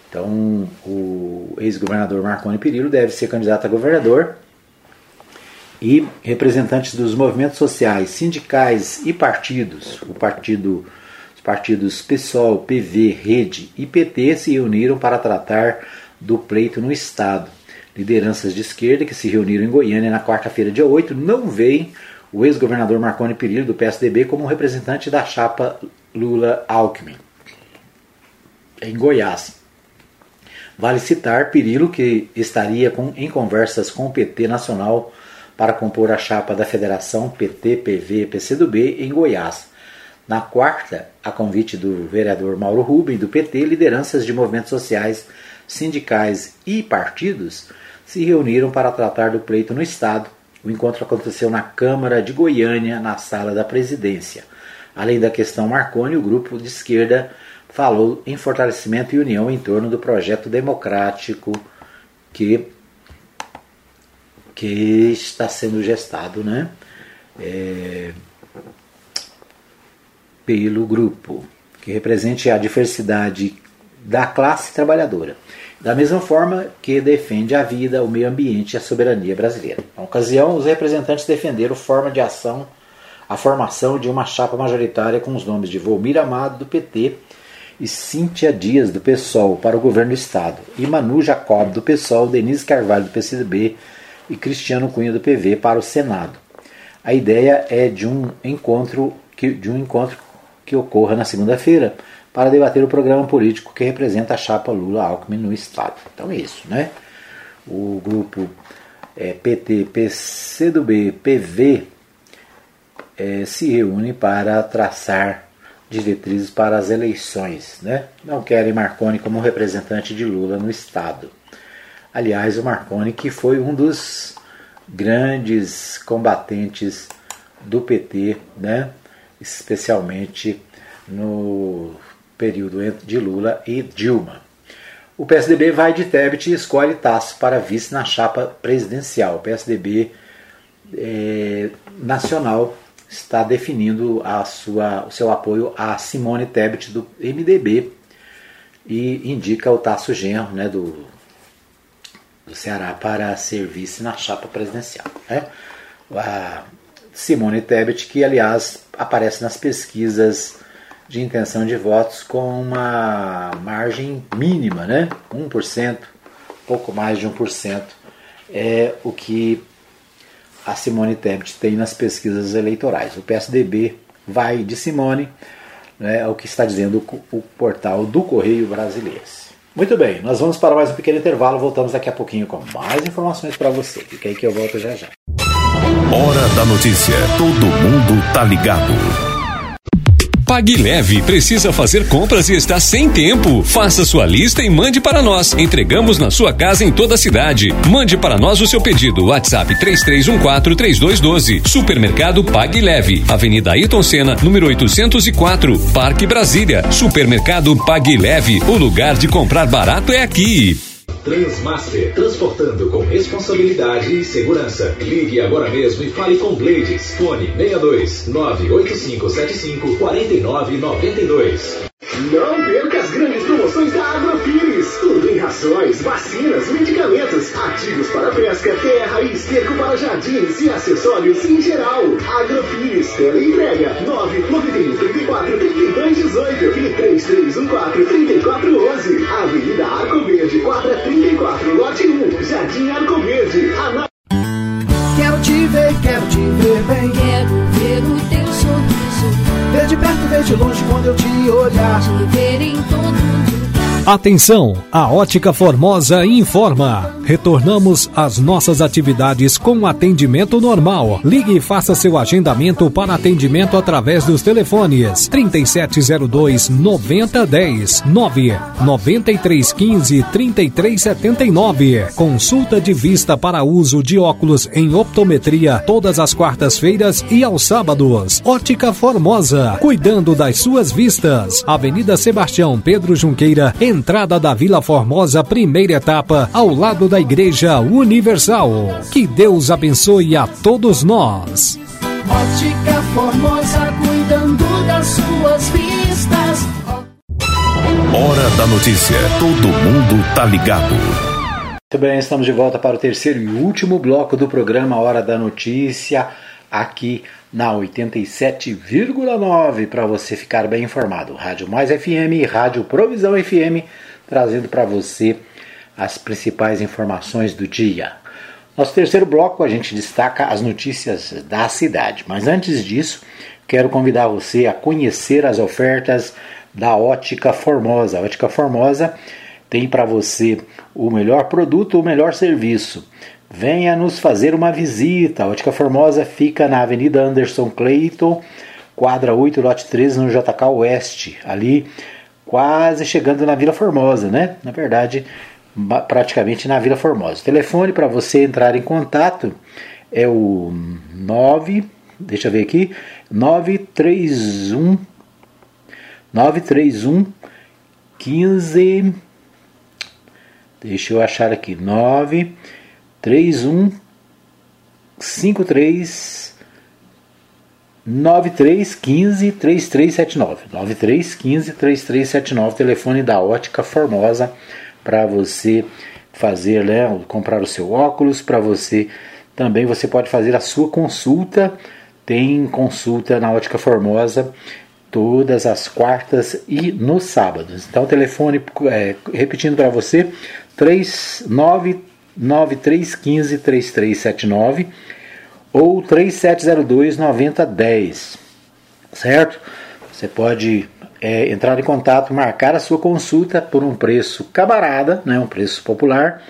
Então, o ex-governador Marconi Perillo deve ser candidato a governador e representantes dos movimentos sociais, sindicais e partidos, o partido, os partidos PSOL, PV, Rede e PT se reuniram para tratar do pleito no Estado lideranças de esquerda que se reuniram em Goiânia na quarta-feira, dia 8, não veem o ex-governador Marconi Perillo, do PSDB, como representante da chapa Lula-Alckmin, em Goiás. Vale citar Perillo, que estaria com, em conversas com o PT Nacional para compor a chapa da Federação PT, PV e PCdoB em Goiás. Na quarta, a convite do vereador Mauro Rubem, do PT, lideranças de movimentos sociais, sindicais e partidos se reuniram para tratar do pleito no Estado. O encontro aconteceu na Câmara de Goiânia, na sala da presidência. Além da questão Marconi, o grupo de esquerda falou em fortalecimento e união em torno do projeto democrático que, que está sendo gestado né? É, pelo grupo, que represente a diversidade da classe trabalhadora da mesma forma que defende a vida, o meio ambiente e a soberania brasileira. Na ocasião, os representantes defenderam forma de ação, a formação de uma chapa majoritária com os nomes de Volmir Amado, do PT, e Cíntia Dias, do PSOL, para o governo do Estado, e Manu Jacob, do PSOL, Denise Carvalho, do PCdoB e Cristiano Cunha, do PV, para o Senado. A ideia é de um encontro que, de um encontro que ocorra na segunda-feira, para debater o programa político que representa a chapa Lula-Alckmin no Estado. Então é isso, né? O grupo é, PT, PCdoB, PV é, se reúne para traçar diretrizes para as eleições. Né? Não querem Marconi como representante de Lula no Estado. Aliás, o Marconi que foi um dos grandes combatentes do PT, né? especialmente no período de Lula e Dilma. O PSDB vai de Tebet e escolhe Tasso para vice na chapa presidencial. O PSDB é, nacional está definindo a sua, o seu apoio a Simone Tebet do MDB e indica o Tasso Genro né, do, do Ceará para ser vice na chapa presidencial. Né? A Simone Tebet, que aliás aparece nas pesquisas de intenção de votos com uma margem mínima, né? 1%, pouco mais de 1%, é o que a Simone Tebet tem nas pesquisas eleitorais. O PSDB vai de Simone, né, é o que está dizendo o portal do Correio Brasileiro. Muito bem, nós vamos para mais um pequeno intervalo, voltamos daqui a pouquinho com mais informações para você. Fica aí que eu volto já já. Hora da notícia. Todo mundo tá ligado. Pague Leve precisa fazer compras e está sem tempo. Faça sua lista e mande para nós. Entregamos na sua casa em toda a cidade. Mande para nós o seu pedido. WhatsApp 33143212. Supermercado Pague Leve. Avenida Ayrton Senna, número 804, Parque Brasília. Supermercado Pague Leve. O lugar de comprar barato é aqui. Transmaster, transportando com responsabilidade e segurança. Ligue agora mesmo e fale com Blades. Fone 62 98575 4992. Não perca as grandes promoções da rações, vacinas, medicamentos, ativos para pesca, terra e esterco para jardins e acessórios em geral. Agrofires, tela entrega 991 34 32 18 e 3314 3411. Avenida Arco Verde, quadra 34, lote 1, Jardim Arco Verde. Ana... Quero te ver, quero te ver bem. Quero ver o teu sorriso. Ver de perto, ver de longe quando eu te olhar. Te ver em todo lugar. Atenção, a Ótica Formosa informa. Retornamos às nossas atividades com atendimento normal. Ligue e faça seu agendamento para atendimento através dos telefones 3702 9010 9 9315 3379. Consulta de vista para uso de óculos em optometria todas as quartas-feiras e aos sábados. Ótica Formosa, cuidando das suas vistas. Avenida Sebastião Pedro Junqueira, entrada da Vila Formosa, primeira etapa, ao lado da Igreja Universal. Que Deus abençoe a todos nós. Ótica Formosa, cuidando das suas vistas. Hora da notícia. Todo mundo tá ligado. Muito bem, estamos de volta para o terceiro e último bloco do programa Hora da Notícia, aqui na 87,9 para você ficar bem informado. Rádio Mais FM Rádio Provisão FM, trazendo para você as principais informações do dia. Nosso terceiro bloco a gente destaca as notícias da cidade, mas antes disso, quero convidar você a conhecer as ofertas da Ótica Formosa. A Ótica Formosa tem para você o melhor produto, o melhor serviço. Venha nos fazer uma visita. A Ótica Formosa fica na Avenida Anderson Clayton, quadra 8, lote 13, no JK Oeste, ali quase chegando na Vila Formosa, né? Na verdade, praticamente na Vila Formosa. O telefone para você entrar em contato é o 9, deixa eu ver aqui, 931 931 15 Deixa eu achar aqui. 9 31 53 93 15 3379. 93 15 3379, telefone da Ótica Formosa para você fazer, né, comprar o seu óculos, para você também você pode fazer a sua consulta. Tem consulta na Ótica Formosa todas as quartas e nos sábados. Então, telefone, é, repetindo para você, 399315 3379 ou 3702 9010, certo? Você pode é, entrar em contato, marcar a sua consulta por um preço camarada, né, um preço popular,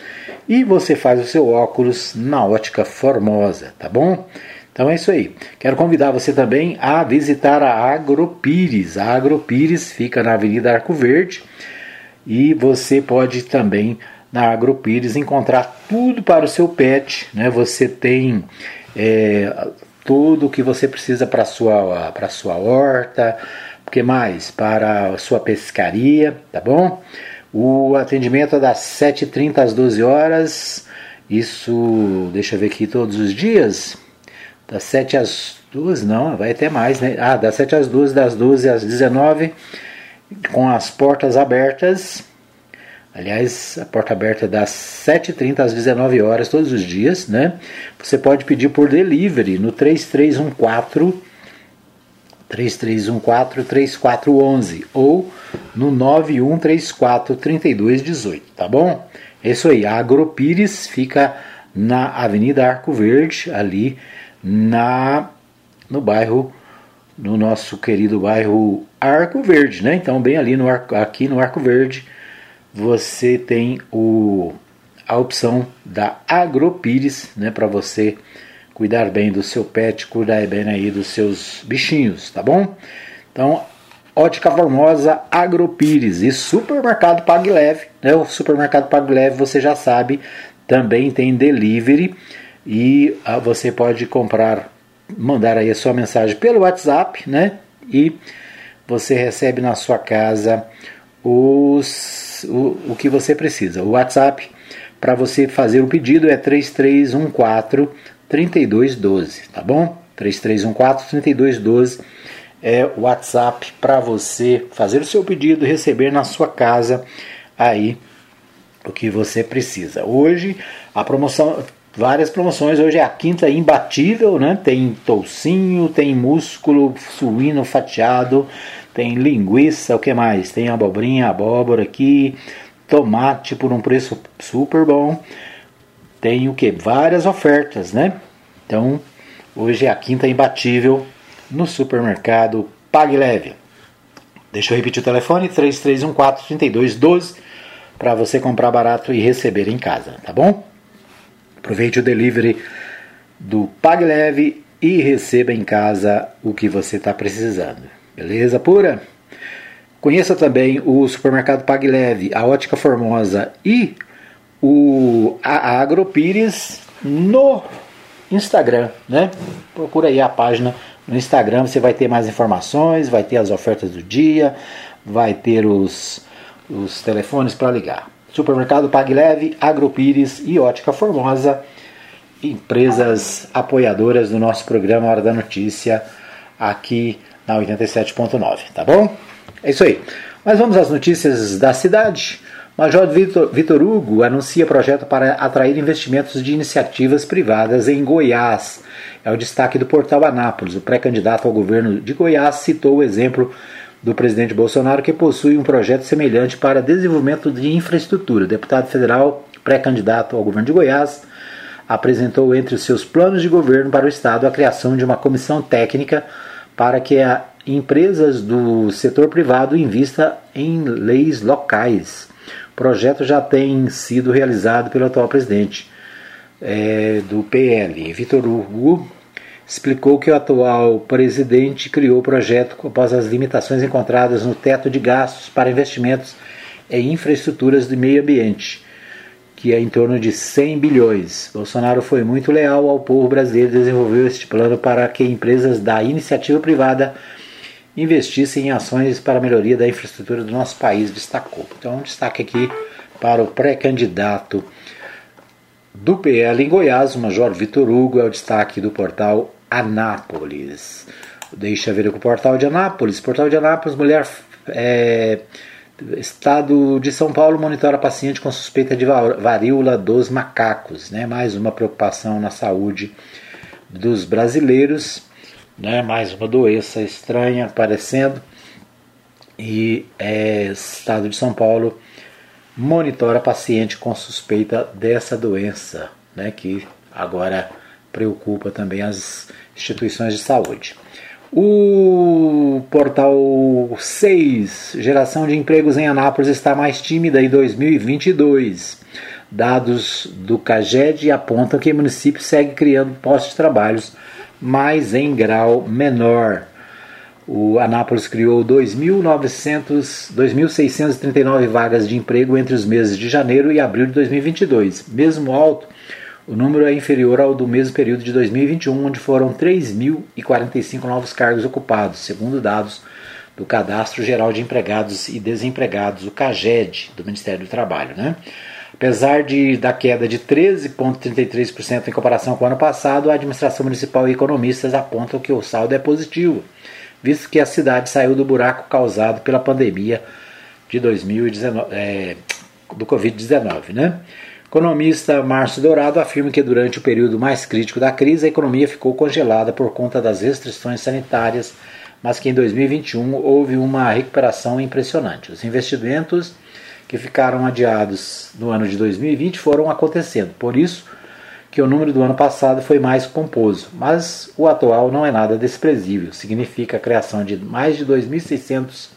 e você faz o seu óculos na ótica Formosa, tá bom? Então é isso aí. Quero convidar você também a visitar a Agropires. A Agropires fica na Avenida Arco Verde e você pode também na Agropires encontrar tudo para o seu pet. Né? Você tem é, tudo o que você precisa para a sua, sua horta, o que mais? Para a sua pescaria, tá bom? O atendimento é das 7h30 às 12 horas. Isso, deixa eu ver aqui, todos os dias. Das 7 às 2, não, vai até mais, né? Ah, das 7 às 12, das 12 às 19, com as portas abertas. Aliás, a porta aberta é das 7h30 às 19 horas todos os dias, né? Você pode pedir por delivery no 3314 3314 3411 ou no 9134 3218, tá bom? É isso aí, a Agropires fica na Avenida Arco Verde, ali na no bairro no nosso querido bairro Arco Verde, né? Então bem ali no aqui no Arco Verde você tem o a opção da Agropires, né, para você cuidar bem do seu pet, cuidar bem aí dos seus bichinhos, tá bom? Então, Ótica Formosa, Agropires e Supermercado Pague Leve, né? O Supermercado Pague Leve, você já sabe, também tem delivery e ah, você pode comprar, mandar aí a sua mensagem pelo WhatsApp, né? E você recebe na sua casa os, o, o que você precisa. O WhatsApp para você fazer o pedido é 3314 3212, tá bom? 3314 3212 é o WhatsApp para você fazer o seu pedido receber na sua casa aí o que você precisa. Hoje a promoção várias promoções. Hoje é a quinta imbatível, né? Tem toucinho, tem músculo suíno fatiado, tem linguiça, o que mais? Tem abobrinha, abóbora aqui, tomate por um preço super bom. Tem o que? Várias ofertas, né? Então, hoje é a quinta imbatível no supermercado Pague Leve. Deixa eu repetir o telefone: 3314-3212 para você comprar barato e receber em casa, tá bom? Aproveite o delivery do Pague Leve e receba em casa o que você está precisando. Beleza pura? Conheça também o supermercado Pague Leve, a Ótica Formosa e o a Agropires no Instagram, né? Procura aí a página no Instagram, você vai ter mais informações, vai ter as ofertas do dia, vai ter os, os telefones para ligar. Supermercado Pague Leve, Agropires e Ótica Formosa, empresas apoiadoras do nosso programa Hora da Notícia, aqui na 87.9, tá bom? É isso aí. Mas vamos às notícias da cidade. Major Vitor, Hugo anuncia projeto para atrair investimentos de iniciativas privadas em Goiás. É o destaque do portal Anápolis. O pré-candidato ao governo de Goiás citou o exemplo do presidente Bolsonaro, que possui um projeto semelhante para desenvolvimento de infraestrutura. O deputado federal, pré-candidato ao governo de Goiás, apresentou entre os seus planos de governo para o Estado a criação de uma comissão técnica para que empresas do setor privado invista em leis locais. O projeto já tem sido realizado pelo atual presidente é, do PL, Vitor Hugo, explicou que o atual presidente criou o projeto após as limitações encontradas no teto de gastos para investimentos em infraestruturas de meio ambiente, que é em torno de 100 bilhões. Bolsonaro foi muito leal ao povo brasileiro e desenvolveu este plano para que empresas da iniciativa privada investissem em ações para a melhoria da infraestrutura do nosso país, destacou. Então, um destaque aqui para o pré-candidato do PL em Goiás, o Major Vitor Hugo, é o destaque do portal Anápolis. Deixa ver o portal de Anápolis. Portal de Anápolis, mulher. É, Estado de São Paulo monitora paciente com suspeita de varíola dos macacos. Né? Mais uma preocupação na saúde dos brasileiros né? mais uma doença estranha aparecendo. E é, Estado de São Paulo monitora paciente com suspeita dessa doença, né? que agora preocupa também as instituições de saúde. O portal 6, geração de empregos em Anápolis está mais tímida em 2022. Dados do CAGED apontam que o município segue criando postos de trabalhos mas em grau menor. O Anápolis criou 2.639 vagas de emprego entre os meses de janeiro e abril de 2022. Mesmo alto, o número é inferior ao do mesmo período de 2021, onde foram 3.045 novos cargos ocupados, segundo dados do Cadastro Geral de Empregados e Desempregados, o CAGED, do Ministério do Trabalho. Né? Apesar de, da queda de 13,33% em comparação com o ano passado, a administração municipal e economistas apontam que o saldo é positivo visto que a cidade saiu do buraco causado pela pandemia de 2019, é, do Covid-19. Né? Economista Márcio Dourado afirma que durante o período mais crítico da crise a economia ficou congelada por conta das restrições sanitárias, mas que em 2021 houve uma recuperação impressionante. Os investimentos que ficaram adiados no ano de 2020 foram acontecendo. Por isso, que o número do ano passado foi mais composto, mas o atual não é nada desprezível. Significa a criação de mais de 2.600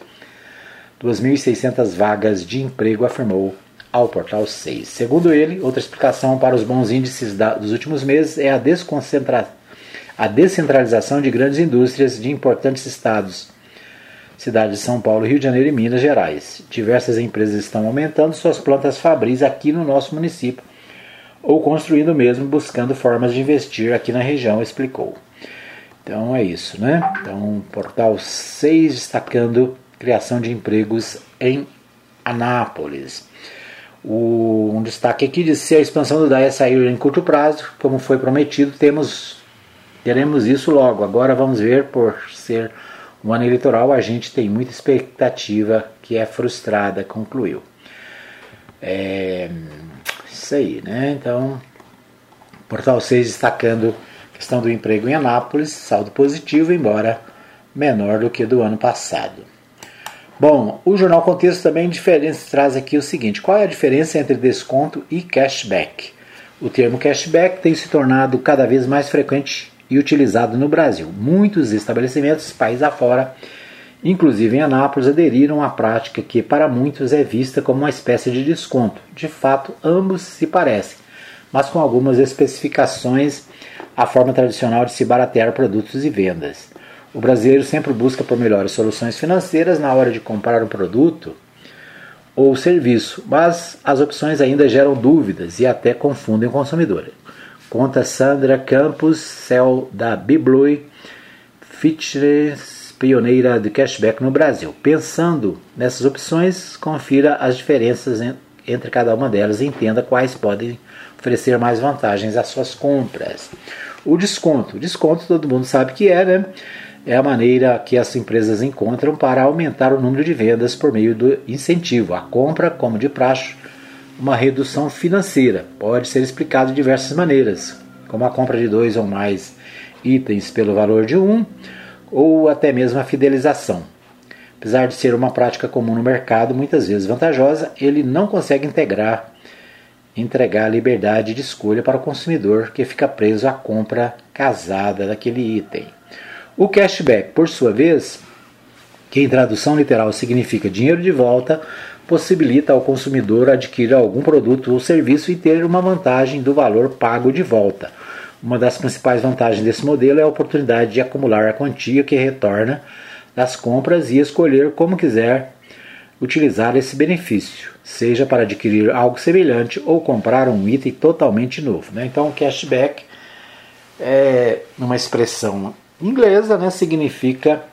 2.600 vagas de emprego, afirmou ao Portal 6. Segundo ele, outra explicação para os bons índices dos últimos meses é a, desconcentra... a descentralização de grandes indústrias de importantes estados, cidades de São Paulo, Rio de Janeiro e Minas Gerais. Diversas empresas estão aumentando suas plantas fabris aqui no nosso município ou construindo mesmo, buscando formas de investir aqui na região, explicou. Então é isso, né? Então, portal 6 destacando criação de empregos em Anápolis. O, um destaque aqui de se a expansão do DAE sair em curto prazo, como foi prometido, temos teremos isso logo. Agora vamos ver, por ser um ano eleitoral, a gente tem muita expectativa que é frustrada, concluiu. É, isso aí, né? Então, Portal 6 destacando a questão do emprego em Anápolis, saldo positivo, embora menor do que do ano passado. Bom, o Jornal Contexto também traz aqui o seguinte: qual é a diferença entre desconto e cashback? O termo cashback tem se tornado cada vez mais frequente e utilizado no Brasil. Muitos estabelecimentos, país afora, inclusive em Anápolis, aderiram à prática que para muitos é vista como uma espécie de desconto. De fato, ambos se parecem, mas com algumas especificações à forma tradicional de se baratear produtos e vendas. O brasileiro sempre busca por melhores soluções financeiras na hora de comprar um produto ou serviço, mas as opções ainda geram dúvidas e até confundem o consumidor. Conta Sandra Campos, céu da Bibloi Fitness pioneira de cashback no Brasil. Pensando nessas opções, confira as diferenças entre cada uma delas e entenda quais podem oferecer mais vantagens às suas compras. O desconto. Desconto todo mundo sabe que é, né? É a maneira que as empresas encontram para aumentar o número de vendas por meio do incentivo. A compra, como de praxe, uma redução financeira. Pode ser explicado de diversas maneiras, como a compra de dois ou mais itens pelo valor de um, ou até mesmo a fidelização. Apesar de ser uma prática comum no mercado, muitas vezes vantajosa, ele não consegue integrar, entregar liberdade de escolha para o consumidor que fica preso à compra casada daquele item. O cashback, por sua vez, que em tradução literal significa dinheiro de volta, possibilita ao consumidor adquirir algum produto ou serviço e ter uma vantagem do valor pago de volta uma das principais vantagens desse modelo é a oportunidade de acumular a quantia que retorna das compras e escolher como quiser utilizar esse benefício, seja para adquirir algo semelhante ou comprar um item totalmente novo. Né? Então, cashback é uma expressão inglesa, né? significa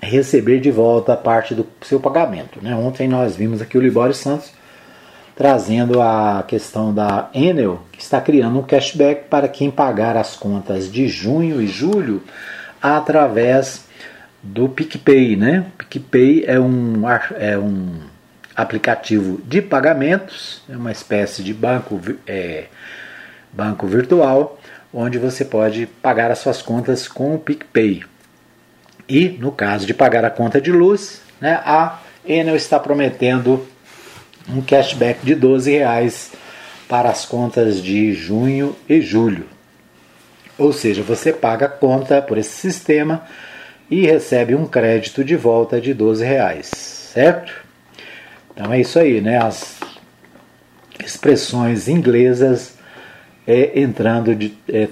receber de volta parte do seu pagamento. Né? Ontem nós vimos aqui o Libório Santos trazendo a questão da Enel, que está criando um cashback para quem pagar as contas de junho e julho através do PicPay. Né? PicPay é um, é um aplicativo de pagamentos, é uma espécie de banco, é, banco virtual, onde você pode pagar as suas contas com o PicPay. E no caso de pagar a conta de luz, né, a Enel está prometendo um cashback de 12 reais para as contas de junho e julho. Ou seja, você paga a conta por esse sistema e recebe um crédito de volta de 12 reais, certo? Então é isso aí, né? As expressões inglesas é, entrando de, é,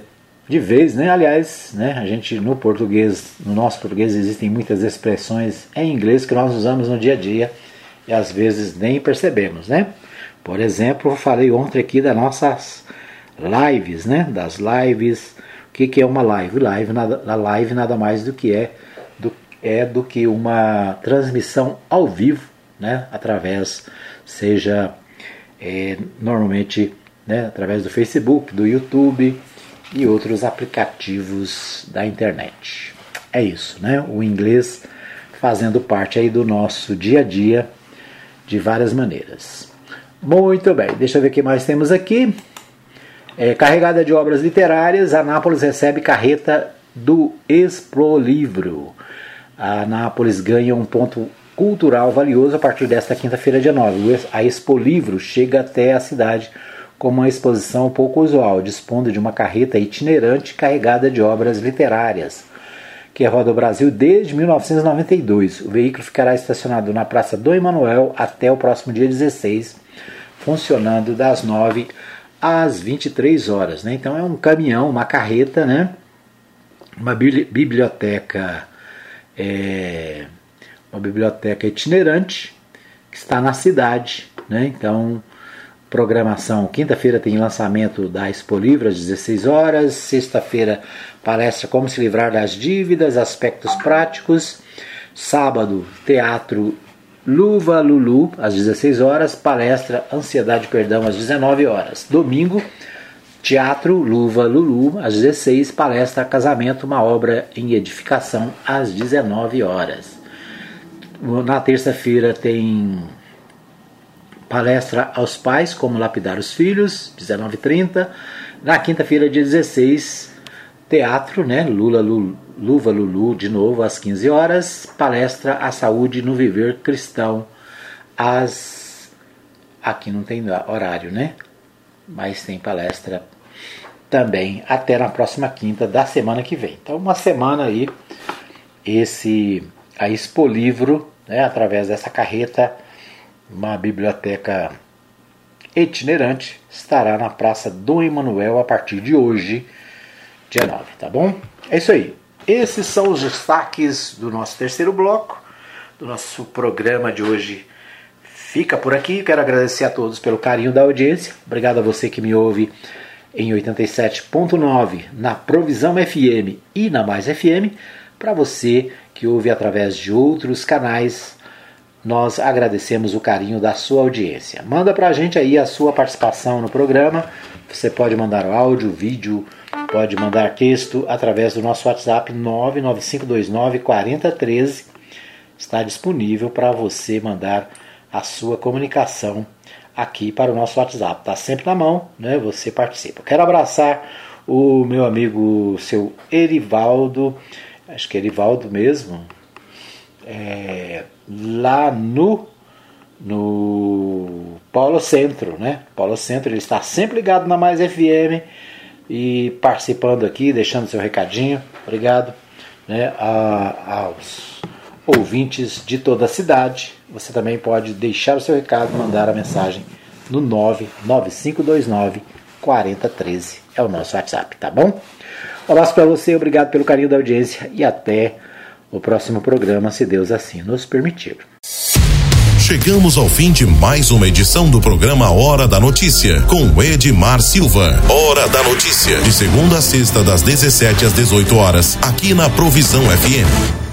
de vez, né? Aliás, né, a gente no português, no nosso português existem muitas expressões em inglês que nós usamos no dia a dia e às vezes nem percebemos, né? Por exemplo, eu falei ontem aqui das nossas lives, né? Das lives. O que, que é uma live? Live nada, a live nada mais do que é do, é do que uma transmissão ao vivo, né? Através, seja é, normalmente né, através do Facebook, do YouTube e outros aplicativos da internet. É isso, né? O inglês fazendo parte aí do nosso dia a dia de várias maneiras. Muito bem, deixa eu ver o que mais temos aqui. É, carregada de obras literárias, Anápolis recebe carreta do Expo Livro. A Anápolis ganha um ponto cultural valioso a partir desta quinta-feira, dia 9. A Expo Livro chega até a cidade com uma exposição pouco usual, dispondo de uma carreta itinerante carregada de obras literárias, que roda o Brasil desde 1992. O veículo ficará estacionado na Praça do Emanuel até o próximo dia 16, funcionando das 9 às 23 horas. Né? Então é um caminhão, uma carreta, né? uma biblioteca, é, uma biblioteca itinerante que está na cidade. Né? Então programação. Quinta-feira tem lançamento da Expo Livre às 16 horas. Sexta-feira, palestra Como se livrar das dívidas, aspectos práticos. Sábado, teatro Luva Lulu às 16 horas. Palestra Ansiedade Perdão às 19 horas. Domingo, Teatro Luva Lulu às 16. Palestra Casamento, uma obra em edificação às 19 horas. Na terça-feira tem palestra aos pais como lapidar os filhos, 19h30. Na quinta-feira, dia 16, teatro, né? Lula, Lula, Luva Lulu, de novo, às 15 horas. Palestra A Saúde no Viver Cristão, às. Aqui não tem horário, né? Mas tem palestra também até na próxima quinta da semana que vem. Então, uma semana aí, esse a Expo Livro, né, através dessa carreta uma biblioteca itinerante, estará na Praça Dom Emanuel a partir de hoje, dia 9, tá bom? É isso aí. Esses são os destaques do nosso terceiro bloco, do nosso programa de hoje. Fica por aqui. Quero agradecer a todos pelo carinho da audiência. Obrigado a você que me ouve em 87.9 na Provisão FM e na Mais FM. Para você que ouve através de outros canais nós agradecemos o carinho da sua audiência. Manda para a gente aí a sua participação no programa. Você pode mandar áudio, vídeo, pode mandar texto através do nosso WhatsApp 99529 4013. Está disponível para você mandar a sua comunicação aqui para o nosso WhatsApp. Está sempre na mão, né? Você participa. Quero abraçar o meu amigo, seu Erivaldo, acho que é Erivaldo mesmo, é, lá no no Polo Centro, né? Polo Centro ele está sempre ligado na Mais FM e participando aqui, deixando seu recadinho. Obrigado, né? A, aos ouvintes de toda a cidade. Você também pode deixar o seu recado, mandar a mensagem no 99529 4013 é o nosso WhatsApp, tá bom? Um abraço para você, obrigado pelo carinho da audiência e até o próximo programa, se Deus assim nos permitir. Chegamos ao fim de mais uma edição do programa Hora da Notícia, com Edmar Silva. Hora da Notícia, de segunda a sexta, das 17 às 18 horas, aqui na Provisão FM.